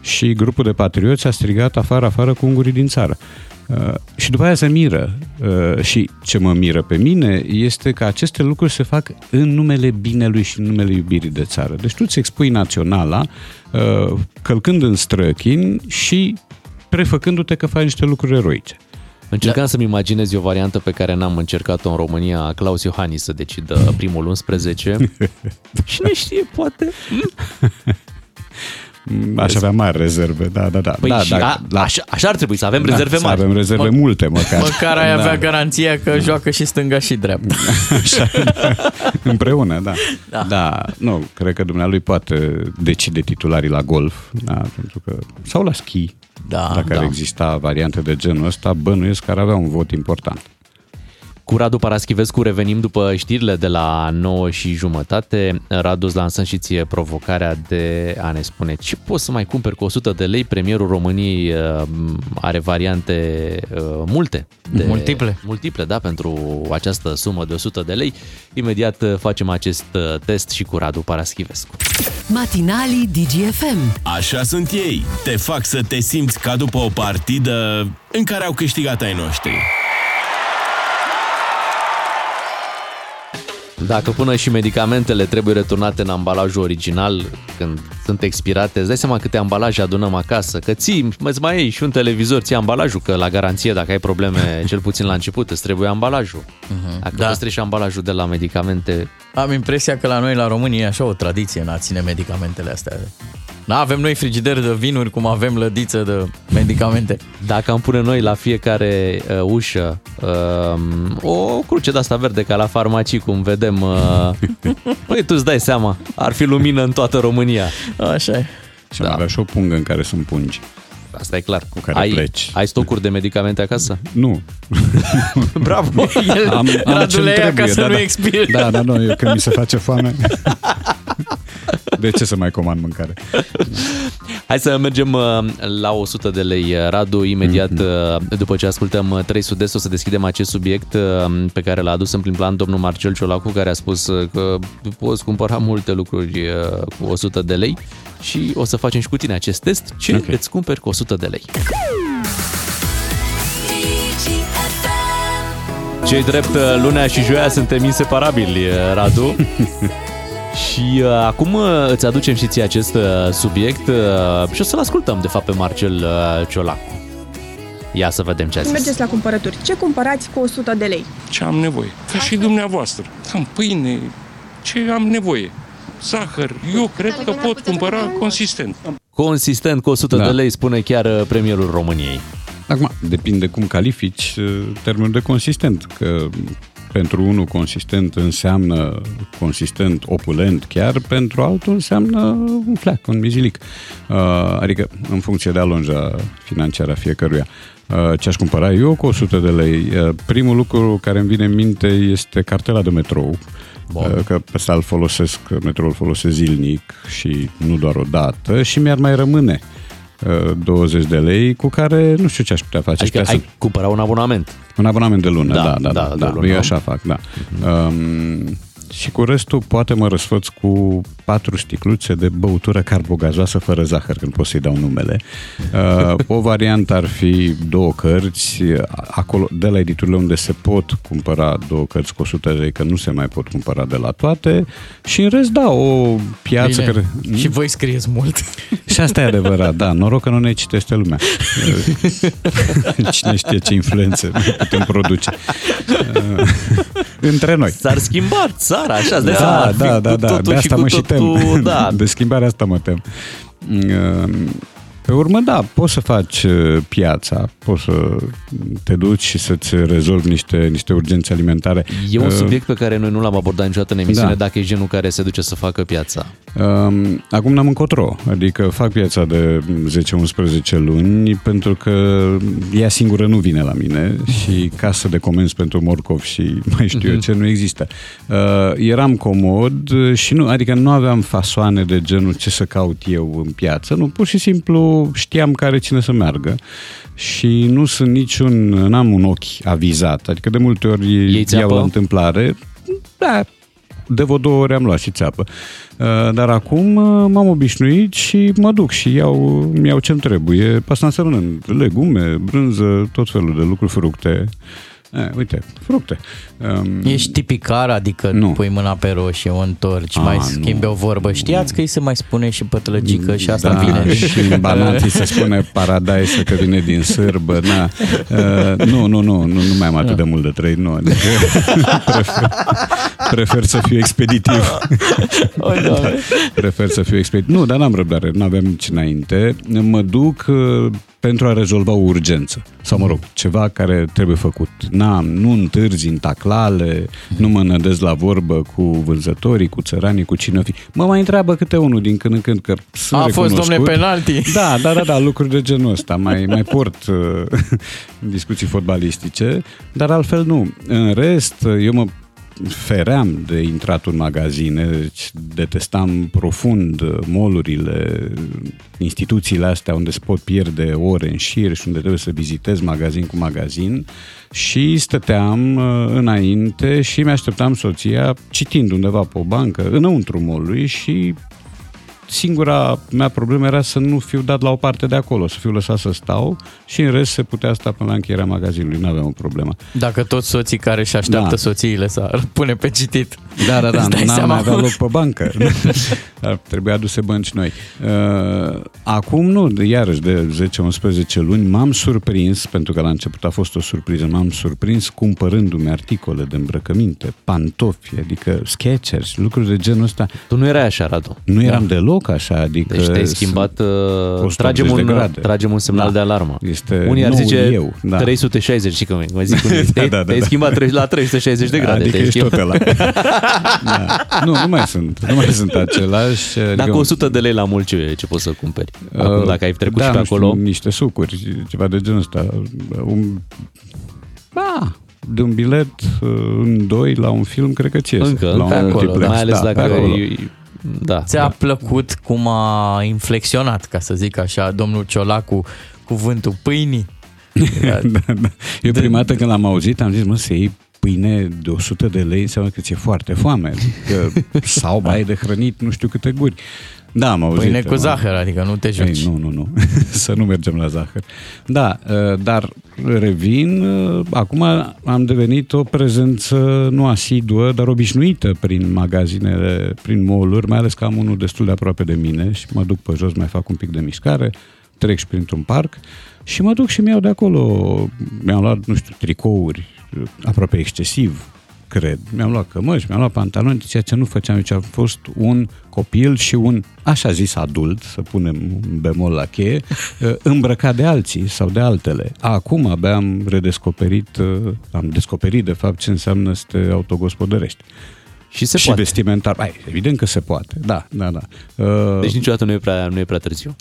S16: și grupul de patrioți a strigat afară, afară cu ungurii din țară. Uh, și după aia se miră. Uh, și ce mă miră pe mine este că aceste lucruri se fac în numele binelui și în numele iubirii de țară. Deci tu îți expui naționala uh, călcând în străchin și prefăcându-te că faci niște lucruri eroice.
S1: Încercam să-mi imaginez eu o variantă pe care n-am încercat-o în România, Claus Iohannis să decidă primul 11. Cine știe, poate.
S16: Aș avea mari rezerve, da, da, da.
S1: Păi
S16: da,
S1: și
S16: da,
S1: a, așa, așa ar trebui, să avem
S16: da,
S1: rezerve
S16: să
S1: mari.
S16: avem rezerve
S2: Mă-
S16: multe, măcar.
S2: Măcar ai
S16: Da.
S2: avea garanția că joacă și stânga și dreapta.
S16: Așa, împreună, da.
S2: Da.
S16: da. Da, nu, cred că dumnealui poate decide titularii la golf, da, pentru că, sau la schi,
S2: Da,
S16: dacă
S2: da.
S16: ar exista variante de genul ăsta, bănuiesc că ar avea un vot important.
S1: Cu Radu Paraschivescu revenim după știrile de la 9 și jumătate. Radu, îți lansăm și ție provocarea de a ne spune ce poți să mai cumperi cu 100 de lei. Premierul României uh, are variante uh, multe. De,
S2: Multiple.
S1: Multiple, da, pentru această sumă de 100 de lei. Imediat uh, facem acest uh, test și cu Radu Paraschivescu.
S3: Matinalii DGFM.
S4: Așa sunt ei. Te fac să te simți ca după o partidă în care au câștigat ai noștri.
S1: Dacă până și medicamentele trebuie returnate în ambalajul original când sunt expirate, îți dai seama câte ambalaje adunăm acasă, că ții, îți mai iei și un televizor, ții ambalajul, că la garanție dacă ai probleme, cel puțin la început, îți trebuie ambalajul. Dacă
S2: Da.
S1: da. păstrezi și ambalajul de la medicamente,
S2: Am impresia că la noi, la România, e așa o tradiție în a ține medicamentele astea. Da, avem noi frigider de vinuri, cum avem lădiță de medicamente.
S1: dacă am pune noi la fiecare uh, ușă uh, o cruce de asta verde ca la farmacii, cum vedem, uh, păi tu îți dai seama, ar fi lumină în toată România.
S2: Așa e.
S16: Și da. avea și o pungă în care sunt pungi.
S1: Asta e clar.
S16: Cu care
S1: ai,
S16: pleci.
S1: ai stocuri de medicamente acasă?
S16: Nu.
S1: Bravo!
S2: El,
S16: Am, am
S2: Radu
S16: ce-mi
S2: le ia ca
S16: trebuie,
S2: să
S16: da,
S2: nu
S16: da.
S2: expire.
S16: Da, da, nu, eu când mi se face foame. De ce să mai comand mâncare?
S1: Hai să mergem uh, la 100 de lei, uh, Radu. Imediat, mm-hmm. după ce ascultăm uh, 3 sud o să deschidem acest subiect uh, pe care l-a adus în prim plan domnul Marcel Ciolacu, care a spus uh, că poți cumpăra multe lucruri uh, cu 100 de lei și o să facem și cu tine acest test. Ce okay. îți cumperi cu 100 de lei? Cei drept, uh, lunea și joia suntem inseparabili, uh, Radu. Și uh, acum uh, îți aducem și ție acest uh, subiect uh, și o să-l ascultăm, de fapt, pe Marcel uh, Ciolacu. Ia să vedem ce a zis.
S17: Mergeți la cumpărături. Ce cumpărați cu 100 de lei?
S9: Ce am nevoie? Ca și dumneavoastră. Am pâine, ce am nevoie? Zahăr. Eu cred că pot cumpăra consistent.
S1: Consistent cu 100
S16: Da.
S1: de lei, spune chiar uh, premierul României.
S16: Acum, depinde cum califici uh, termenul de consistent, că pentru unul consistent înseamnă consistent, opulent chiar, pentru altul înseamnă un fleac, un mizilic. Uh, adică în funcție de alonja financiară a fiecăruia. Uh, ce aș cumpăra eu cu 100 de lei? Uh, primul lucru care îmi vine în minte este cartela de metrou. Uh, Că pe ăsta îl folosesc, metroul îl folosesc zilnic și nu doar o dată și mi-ar mai rămâne uh, 20 de lei, cu care nu știu ce aș putea face.
S1: Adică
S16: aș putea
S1: ai cumpăra un abonament.
S16: un abonament de lună,
S1: Da,
S16: da, da,
S1: da,
S16: da,
S1: de
S16: da,
S1: lună.
S16: eu așa fac, da. Um, și cu restul poate mă răsfăț cu patru sticluțe de băutură carbogazoasă fără zahăr, când pot să-i dau numele. Uh, o variantă ar fi două cărți, acolo, de la editurile unde se pot cumpăra două cărți cu 100 de lei, că nu se mai pot cumpăra de la toate, și în rest, da, o piață
S2: Bine.
S16: care...
S2: Și voi scrieți mult.
S16: Și asta e adevărat, da. Noroc că nu ne citește lumea. Cine știe ce influențe putem produce. Uh, Între noi.
S1: S-ar schimba țara, așa, îți dai
S16: Da,
S1: seama, ar fi
S16: da,
S1: cu
S16: da, da.
S1: totul
S16: De asta
S1: cu
S16: mă și
S1: totul,
S16: tem.
S1: Da,
S16: De schimbarea asta mă tem. Uh, Pe urmă, da, poți să faci uh, piața, poți să te duci și să-ți rezolvi niște, niște urgențe alimentare.
S1: E un
S16: Uh,
S1: subiect pe care noi nu l-am abordat niciodată în emisiune,
S16: Da.
S1: dacă e genul care se duce să facă piața.
S16: Um, acum n-am încotro, adică fac piața de 10-11 luni pentru că ea singură nu vine la mine și casă de comenzi pentru morcov și mai știu eu ce nu există. Uh, eram comod și nu, adică nu aveam fasoane de genul ce să caut eu în piață, nu, pur și simplu știam care cine să meargă și nu sunt niciun, n-am un ochi avizat, adică de multe ori iau
S1: țeapă?
S16: la întâmplare, da, de vreo două ori am luat și țeapă. Uh, Dar acum uh, m-am obișnuit și mă duc și iau, îmi iau ce-mi trebuie. Asta înseamnă legume, brânză, tot felul de lucruri, fructe. Eh, uite, fructe. Um,
S2: Ești tipicar, adică nu. pui mâna pe roșie, o întorci,
S16: A,
S2: mai
S16: nu.
S2: schimbi o vorbă. Știați că îi se mai spune și pătlăgică și asta
S16: da,
S2: vine.
S16: și în banat îi se spune paradise că vine din sârbă. Na. Uh, nu, nu, nu, nu, nu mai am atât de mult de trăit, nu. Adică prefer, prefer să fiu expeditiv. da, prefer să fiu expeditiv. Nu, dar n-am răbdare, nu aveam nici înainte. Mă duc uh, pentru a rezolva o urgență. Sau, mă rog, ceva care trebuie făcut. N-am, nu întârzi în taclale, nu mă nădez la vorbă cu vânzătorii, cu țăranii, cu cine o fi. Mă mai întreabă câte unul din când în când că sunt
S2: A fost, domne,
S16: recunoscut.
S2: penalti.
S16: Da, da, da, da, lucruri de genul ăsta. Mai, mai port uh, discuții fotbalistice, dar altfel nu. În rest, eu mă feream de intrat în magazine, deci detestam profund uh, molurile, instituțiile astea unde se pot pierde ore în șir și unde trebuie să vizitez magazin cu magazin și stăteam uh, înainte și mi-așteptam soția citind undeva pe o bancă înăuntru molului și singura mea problemă era să nu fiu dat la o parte de acolo, să fiu lăsat să stau și în rest se putea sta până la încheierea magazinului, nu aveam o problemă.
S2: Dacă toți soții care își așteaptă
S16: Da.
S2: soțiile să pune pe citit.
S16: Da, da, da,
S2: Îți dai
S16: n-am
S2: seama?
S16: mai avea loc pe bancă. Ar trebui aduse bănci noi. Uh, Acum nu, de- iarăși de 10-11 luni m-am surprins, pentru că la început a fost o surpriză, m-am surprins cumpărându-mi articole de îmbrăcăminte, pantofi, adică Skechers, lucruri de genul ăsta.
S1: Tu nu erai așa, Radu.
S16: Nu eram deloc așa, adică...
S1: Deci te-ai
S16: sunt
S1: schimbat, uh,
S16: 180
S1: tragem
S16: de
S1: un,
S16: grade.
S1: tragem un semnal
S16: Da.
S1: de alarmă.
S16: Este
S1: Unii ar
S16: noul
S1: zice
S16: eu, da.
S1: 360, și cum mă zic, unii,
S16: Da,
S1: te-ai,
S16: da, da,
S1: te-ai
S16: da.
S1: schimbat tre- la 360 de grade.
S16: Adică
S1: te-ai
S16: ești
S1: schimbat.
S16: tot ăla. da. Nu, nu mai sunt. Nu mai sunt același.
S1: Dacă
S16: adică-
S1: 100 de lei la mult, ce, ce poți să cumperi? Acum,
S16: Uh,
S1: dacă ai trecut
S16: da,
S1: și pe
S16: nu știu,
S1: acolo...
S16: niște sucuri, ceva de genul ăsta. Un, ba, de un bilet uh, în doi la un film, cred că ți iese.
S1: Încă,
S16: la
S1: încă
S16: un
S1: acolo,
S16: multiplex.
S1: mai ales
S16: da,
S1: dacă
S16: pe acolo.
S1: e- da.
S2: Ți-a plăcut cum a inflexionat, ca să zic așa, domnul Ciolacu, cuvântul pâinii?
S16: da, da. Eu prima dată când l-am auzit am zis, mă, să iei pâine de 100 de lei înseamnă că ți-e foarte foame. Adică, sau mai ai de hrănit nu știu câte guri. Da, am auzit.
S2: Pâine cu
S16: am-
S2: zahăr, adică nu te joci.
S16: Ei, nu, nu, nu. să nu mergem la zahăr. Da, uh, dar revin, uh, acum am devenit o prezență nu asiduă, dar obișnuită prin magazinele, prin mall mai ales că am unul destul de aproape de mine și mă duc pe jos, mai fac un pic de mișcare, trec și printr-un parc și mă duc și mi-au de acolo, mi-am luat, nu știu, tricouri uh, aproape excesiv, cred. Mi-am luat cămăși, mi-am luat pantaloni, ceea ce nu făceam eu, ce am fost un copil și un, așa zis, adult, să punem un bemol la cheie, uh, îmbrăcat de alții sau de altele. Acum abia am redescoperit, uh, am descoperit de fapt ce înseamnă să te autogospodărești.
S1: Și se
S16: și
S1: poate.
S16: vestimentar. Hai, evident că se poate, da, da, da. Uh,
S1: Deci niciodată nu e prea, nu e prea târziu.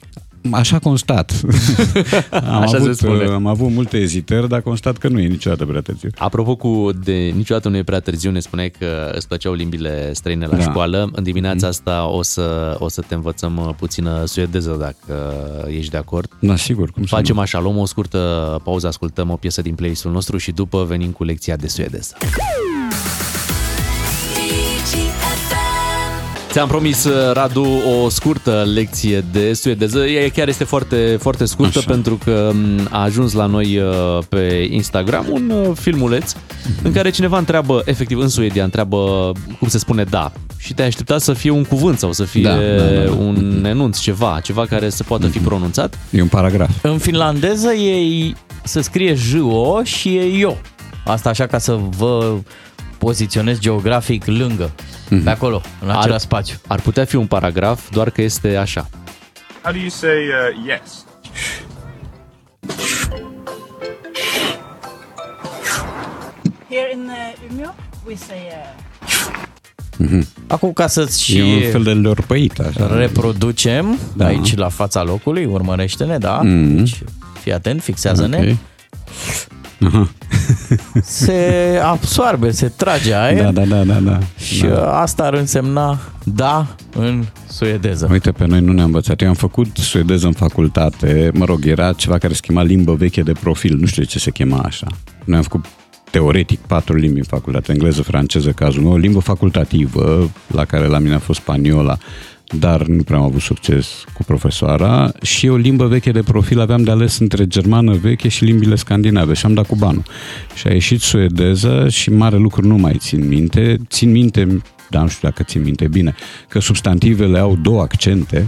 S16: Așa constat. am,
S1: Așa se
S16: avut,
S1: spune.
S16: am avut multe ezitări, dar constat că nu e niciodată prea târziu.
S1: Apropo cu de niciodată nu e prea târziu, ne spuneai că îți plăceau limbile străine la
S16: Da.
S1: școală. În dimineața asta o să, o să te învățăm uh, puțină suedeză dacă ești de acord.
S16: Da, sigur, cum să
S1: Facem
S16: nu.
S1: așa, luăm o scurtă pauză, ascultăm o piesă din playlist-ul nostru și după venim cu lecția de suedeză. Ți-am promis, uh, Radu, o scurtă lecție de suedeză. Ea chiar este foarte, foarte scurtă
S16: Așa.
S1: pentru că m, a ajuns la noi uh, pe Instagram un uh, filmuleț în care cineva întreabă, efectiv în Suedia, întreabă cum se spune da. Și te-ai așteptat să fie un cuvânt sau să fie
S16: Da, da, da, da.
S1: un enunț, ceva, ceva care să poată fi pronunțat.
S16: E un paragraf.
S2: În finlandeză e, se scrie J-O și e yo. Asta așa ca să vă poziționez geografic lângă, pe acolo, în același spațiu.
S1: Ar putea fi un paragraf, doar că este așa.
S5: How do you say uh, yes?
S18: Here in uh, Umeå, we say uh,
S16: Mhm.
S2: Acum ca să-ți și
S16: E un fel de lorpăit, așa.
S2: reproducem
S16: Da.
S2: aici la fața locului, urmărește-ne, da?
S16: Mhm.
S2: Deci, fii atent, fixează-ne.
S16: Ok. Aha.
S2: Se absoarbe, se trage aer.
S16: Da, da, da, da, da.
S2: Și da. asta ar însemna da în suedeză.
S16: Uite, pe noi nu ne-a învățat. Eu am făcut suedeză în facultate. Mă rog, era ceva care se chema limbă veche de profil. Nu știu de ce se chema așa. Noi am făcut teoretic patru limbi în facultate, engleză, franceză, cazul meu, o limbă facultativă, la care la mine a fost spaniola, dar nu prea am avut succes cu profesoara și o limbă veche de profil aveam de ales între germană veche și limbile scandinave și am dat cu banul. Și a ieșit suedeză și mare lucru nu mai țin minte. Țin minte, dar nu știu dacă țin minte bine, că substantivele au două accente,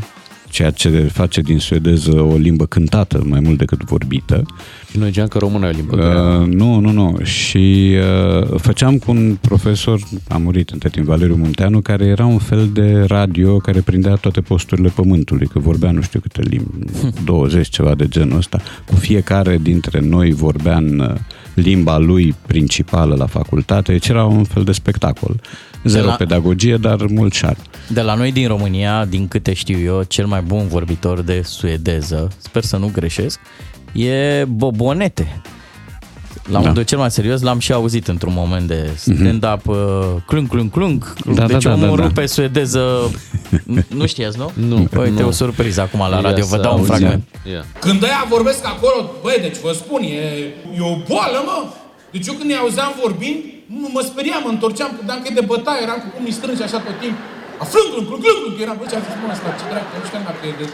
S16: ceea ce face din suedeză o limbă cântată mai mult decât vorbită.
S1: Și noi ziceam că română e o limbă grea.
S16: Uh, nu, nu, nu. Și uh, făceam cu un profesor, a murit între timp, Valeriu Munteanu, care era un fel de radio care prindea toate posturile pământului, că vorbea nu știu câte limbi, 20 ceva de genul ăsta. Cu fiecare dintre noi vorbea în uh, limba lui principală la facultate, deci era un fel de spectacol. Zero
S2: De la-
S16: pedagogie, dar mult șar.
S2: De la noi din România, din câte știu eu, cel mai bun vorbitor de suedeză, sper să nu greșesc, e Bobonete. La
S16: Da.
S2: modul cel mai serios l-am și auzit într-un moment de stand-up uh, clung, clung, clung.
S16: Da,
S2: deci
S16: da, da,
S2: omul
S16: da, da.
S2: rupe suedeză... nu știați, nu?
S1: Nu,
S2: Uite,
S1: nu.
S2: o surpriză acum la
S1: Ia
S2: radio, vă
S1: să
S2: dau un
S1: auzim.
S2: fragment.
S1: Ia.
S19: Când ăia vorbesc acolo, băi, deci vă spun, e, e o boală, mă. Deci eu când îi auzeam vorbind, nu, mă speriam, mă întorceam, credeam că e de bătaie, eram cu pumnii strânși așa tot timpul. Aflând, clung, clung, clung, clung, eram, bă, ce a zis, mă, asta, ce dracu, nu știu dacă e de...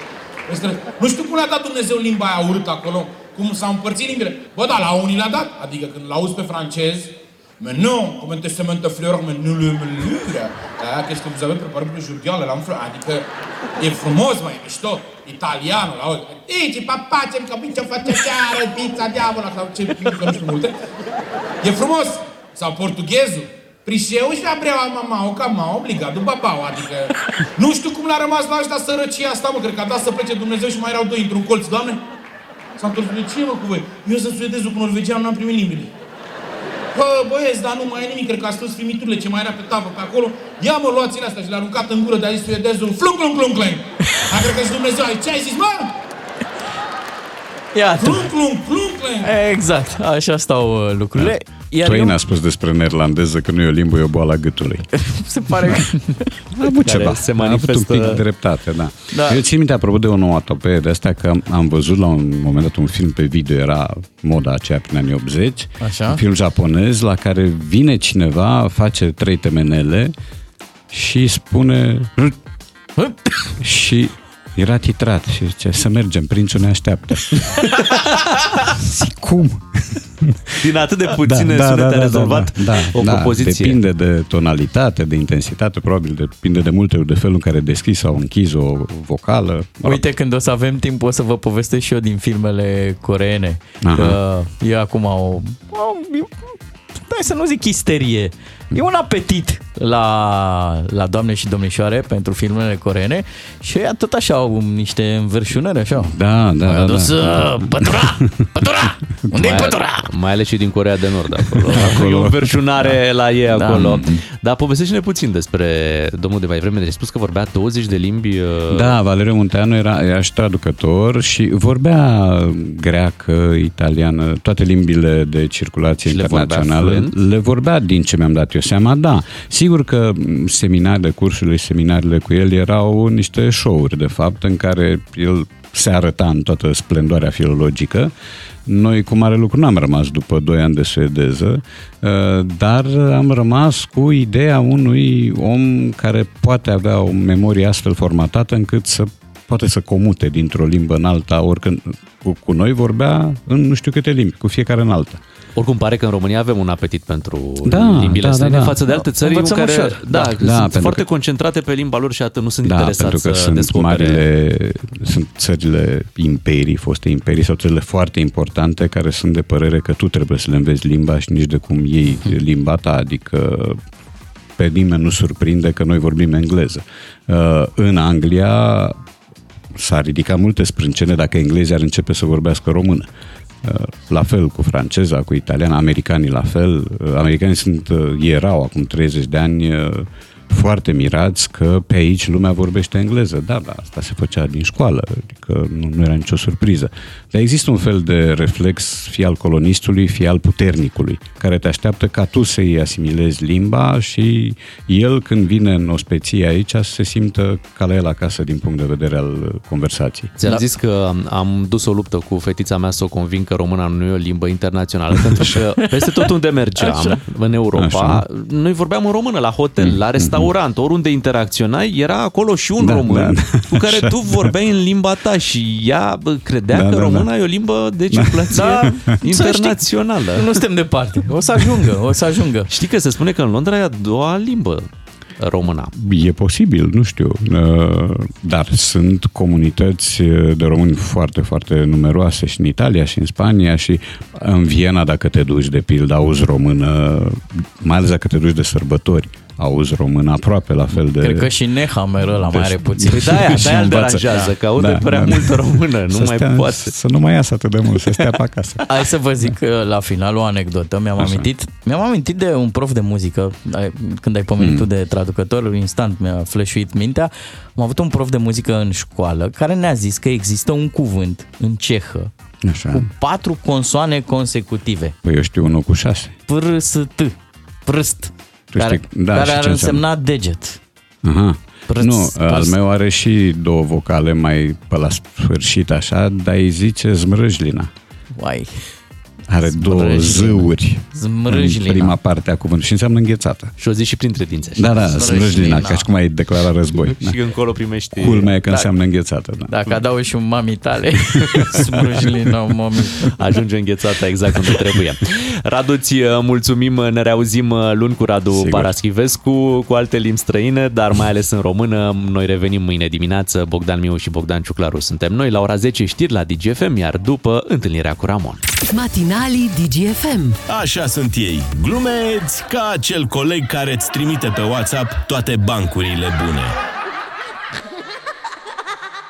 S19: Este... Nu știu cum le-a dat Dumnezeu limba aia urâtă acolo, cum s-au împărțit limbile. Bă, da, la unii le-a dat, adică când l-auzi pe francez, Mais non, comment est-ce que fleur, mais nu le mălure. Ah, qu'est-ce que vous avez préparé pour aujourd'hui, la fleur? Adică e frumos, mai e mișto. Italianul, la auzi. Dici, papà, ce că ce face chiar, pizza, diavola, sau ce, că nu știu multe. E frumos. Sau portughezul. Prișeu și abreaua mamau, ca m-a obligat după babau, adică... Nu știu cum l-a rămas la ăștia sărăcia asta, mă, cred că a dat să plece Dumnezeu și mai erau doi într-un colț, doamne. S-a întors, de ce mă cu voi? Eu sunt suedezul cu norvegian, n-am primit limbile. Bă, băieți, dar nu mai e nimic, cred că a strâns primiturile ce mai era pe tavă pe acolo. Ia mă, luați-le astea și le-a aruncat în gură de a zis suedezul, flung, flung, flung, flung. A cred că și Dumnezeu, ai ce ai zis, mă?
S2: Iată.
S19: Flung, flung, flung, flung.
S2: Exact, așa stau uh, lucrurile. Iar
S16: Twain
S2: eu,
S16: a spus despre neerlandeză că nu e o limbă, e o boală a gâtului.
S2: se pare că...
S16: A avut
S1: Care
S16: ceva.
S1: se
S16: A avut
S1: manifestă-
S16: un pic de dreptate, da.
S2: Da.
S16: da. Eu țin minte, apropo de o onomatopee de asta, că am, am văzut la un moment dat un film pe video, era moda aceea prin anii 80,
S2: Așa.
S16: un film japonez la care vine cineva, face trei temenele și spune "R-" și era titrat și zice să mergem, prințul ne așteaptă. Zic, cum?
S1: Din atât de puține da, sunete a rezolvat
S16: da,
S1: o
S16: da,
S1: propoziție.
S16: Depinde de tonalitate, de intensitate, probabil depinde de multe ori de felul în care deschizi sau închizi o vocală.
S2: Uite, când o să avem timp, o să vă povestesc și eu din filmele coreene.
S16: Aha.
S2: Că e acum o, o... Hai să nu zic isterie, E un apetit la, la doamne și domnișoare pentru filmele coreene și ea tot așa au niște înverșunări așa.
S16: Da, da, da.
S2: dus,
S16: da.
S2: uh, pătura, pătura, unde e
S1: mai,
S2: pătura?
S1: mai ales și din Corea de Nord acolo. acolo. E o verșunare la ei
S2: Da.
S1: acolo. Dar povestește-ne puțin despre domnul de mai vreme. Ai spus că vorbea 20 de limbi. uh,
S16: Da, Valeriu Munteanu era, era și traducător și vorbea greacă, italiană, toate limbile de circulație
S1: Și le vorbea
S16: internațională.
S1: fluent?
S16: le vorbea din ce mi-am dat eu seama, da. Sigur că m, seminarele, cursurile și seminarele cu el erau niște show-uri, de fapt, în care el se arăta în toată splendoarea filologică. Noi cu mare lucru n-am rămas după 2 ani de suedeză, uh, dar am rămas cu ideea unui om care poate avea o memorie astfel formatată încât să poate să comute dintr-o limbă în alta, oricând cu, cu noi vorbea în nu știu câte limbi, cu fiecare în alta.
S1: Oricum pare că în România avem un apetit pentru
S16: Da,
S1: limbile
S16: da,
S1: străine
S16: da, da.
S1: față de alte țări în
S2: Învățăm
S1: care
S2: ușor.
S1: da,
S16: Da,
S1: sunt
S16: da, pentru
S1: foarte
S16: că-
S1: concentrate pe limba lor și atât nu sunt
S16: Da,
S1: interesați
S16: pentru că
S1: să
S16: sunt
S1: descopere.
S16: marile, sunt țările imperii, foste imperii sau țările foarte importante care sunt de părere că tu trebuie să le înveți limba și nici de cum iei limba ta, adică pe nimeni nu surprinde că noi vorbim engleză. Uh, În Anglia s-ar ridica multe sprâncene dacă englezii ar începe să vorbească română. Uh, La fel cu franceza, cu italiana, americanii la fel. Uh, Americanii sunt, uh, erau acum 30 de ani uh, foarte mirați că pe aici lumea vorbește engleză. Da, da, asta se făcea din școală, adică nu, nu era nicio surpriză. Dar există un fel de reflex fie al colonistului, fie al puternicului, care te așteaptă ca tu să-i asimilezi limba și el când vine în ospeție aici să se simtă ca la el acasă din punct de vedere al uh, conversației.
S1: Ți-am da. zis că am dus o luptă cu fetița mea să o convin că româna nu e o limbă internațională, pentru că peste tot unde mergeam,
S2: Așa.
S1: în Europa,
S16: Așa.
S1: noi vorbeam în română, la hotel, la restaurant, oriunde interacționai, era acolo și un
S16: Da,
S1: român
S16: da, da.
S1: cu care
S16: Așa.
S1: tu vorbeai în limba ta și ea bă, credea
S16: Da,
S1: că
S16: da, da.
S1: româna e o limbă de circulație
S2: Da, să
S1: internațională.
S2: Nu suntem departe. O să ajungă, o să ajungă.
S1: Știi că se spune că în Londra e a doua limbă româna.
S16: E posibil, nu știu, uh, dar sunt comunități de români foarte, foarte numeroase și în Italia și în Spania și în Viena, dacă te duci de pildă, auzi română, mai ales dacă te duci de sărbători, auzi română aproape la fel de...
S2: Cred că și Nehammer ăla mai
S16: Deci-
S2: are puțin.
S1: Păi de-aia,
S16: Și
S1: de-aia îl
S16: învață.
S1: deranjează, că aude
S16: Da,
S1: prea
S16: da, da.
S1: multă română, nu
S16: Să
S1: mai
S16: stea-
S1: poate.
S16: Să nu mai iasă atât de mult, să stea pe acasă.
S2: Hai să vă zic uh, la final o anecdotă. Mi-am
S16: Așa.
S2: amintit, mi-am amintit de un prof de muzică, ai- când ai pomenit
S16: Mm.
S2: tu de traducător, instant mi-a flashuit mintea. Am avut un prof de muzică în școală care ne-a zis că există un cuvânt în cehă
S16: Așa.
S2: cu patru consoane consecutive.
S16: Păi eu știu unul cu șase.
S2: P-R-S-T. Prâst.
S16: Tu
S2: care
S16: știi- da,
S2: care
S16: și
S2: ar
S16: ce înseamnă?
S2: însemna deget.
S16: Aha.
S2: Prâț,
S16: nu,
S2: prâț.
S16: al meu are și două vocale mai pe la sfârșit așa, dar îi zice zmrâjlina.
S2: Uai.
S16: Are două
S2: Zmrâjlina.
S16: zâuri
S2: Zmrâjlina.
S16: în prima parte a cuvântului și înseamnă înghețată.
S1: Și o zi și printre dinți. așa.
S16: Da, da,
S2: Zmrâjlina.
S16: zmrâjlina, ca și cum ai declarat război. Da.
S1: Și încolo primești...
S16: Culmea e că
S2: Da.
S16: înseamnă înghețată. Da.
S2: Dacă adaugi și un mami tale, smrâjlina, mami.
S1: Ajunge înghețată exact unde trebuie. Radu, ți uh, mulțumim, ne reauzim uh, luni cu Radu
S16: Sigur.
S1: Paraschivescu, cu alte limbi străine, dar mai ales în română. Noi revenim mâine dimineață, Bogdan Miu și Bogdan Ciuclaru suntem noi, la ora 10 știri la DGFM, iar după întâlnirea cu Ramon.
S3: Matinalii DGFM.
S4: Așa sunt ei, glumeți ca acel coleg care îți trimite pe WhatsApp toate bancurile bune.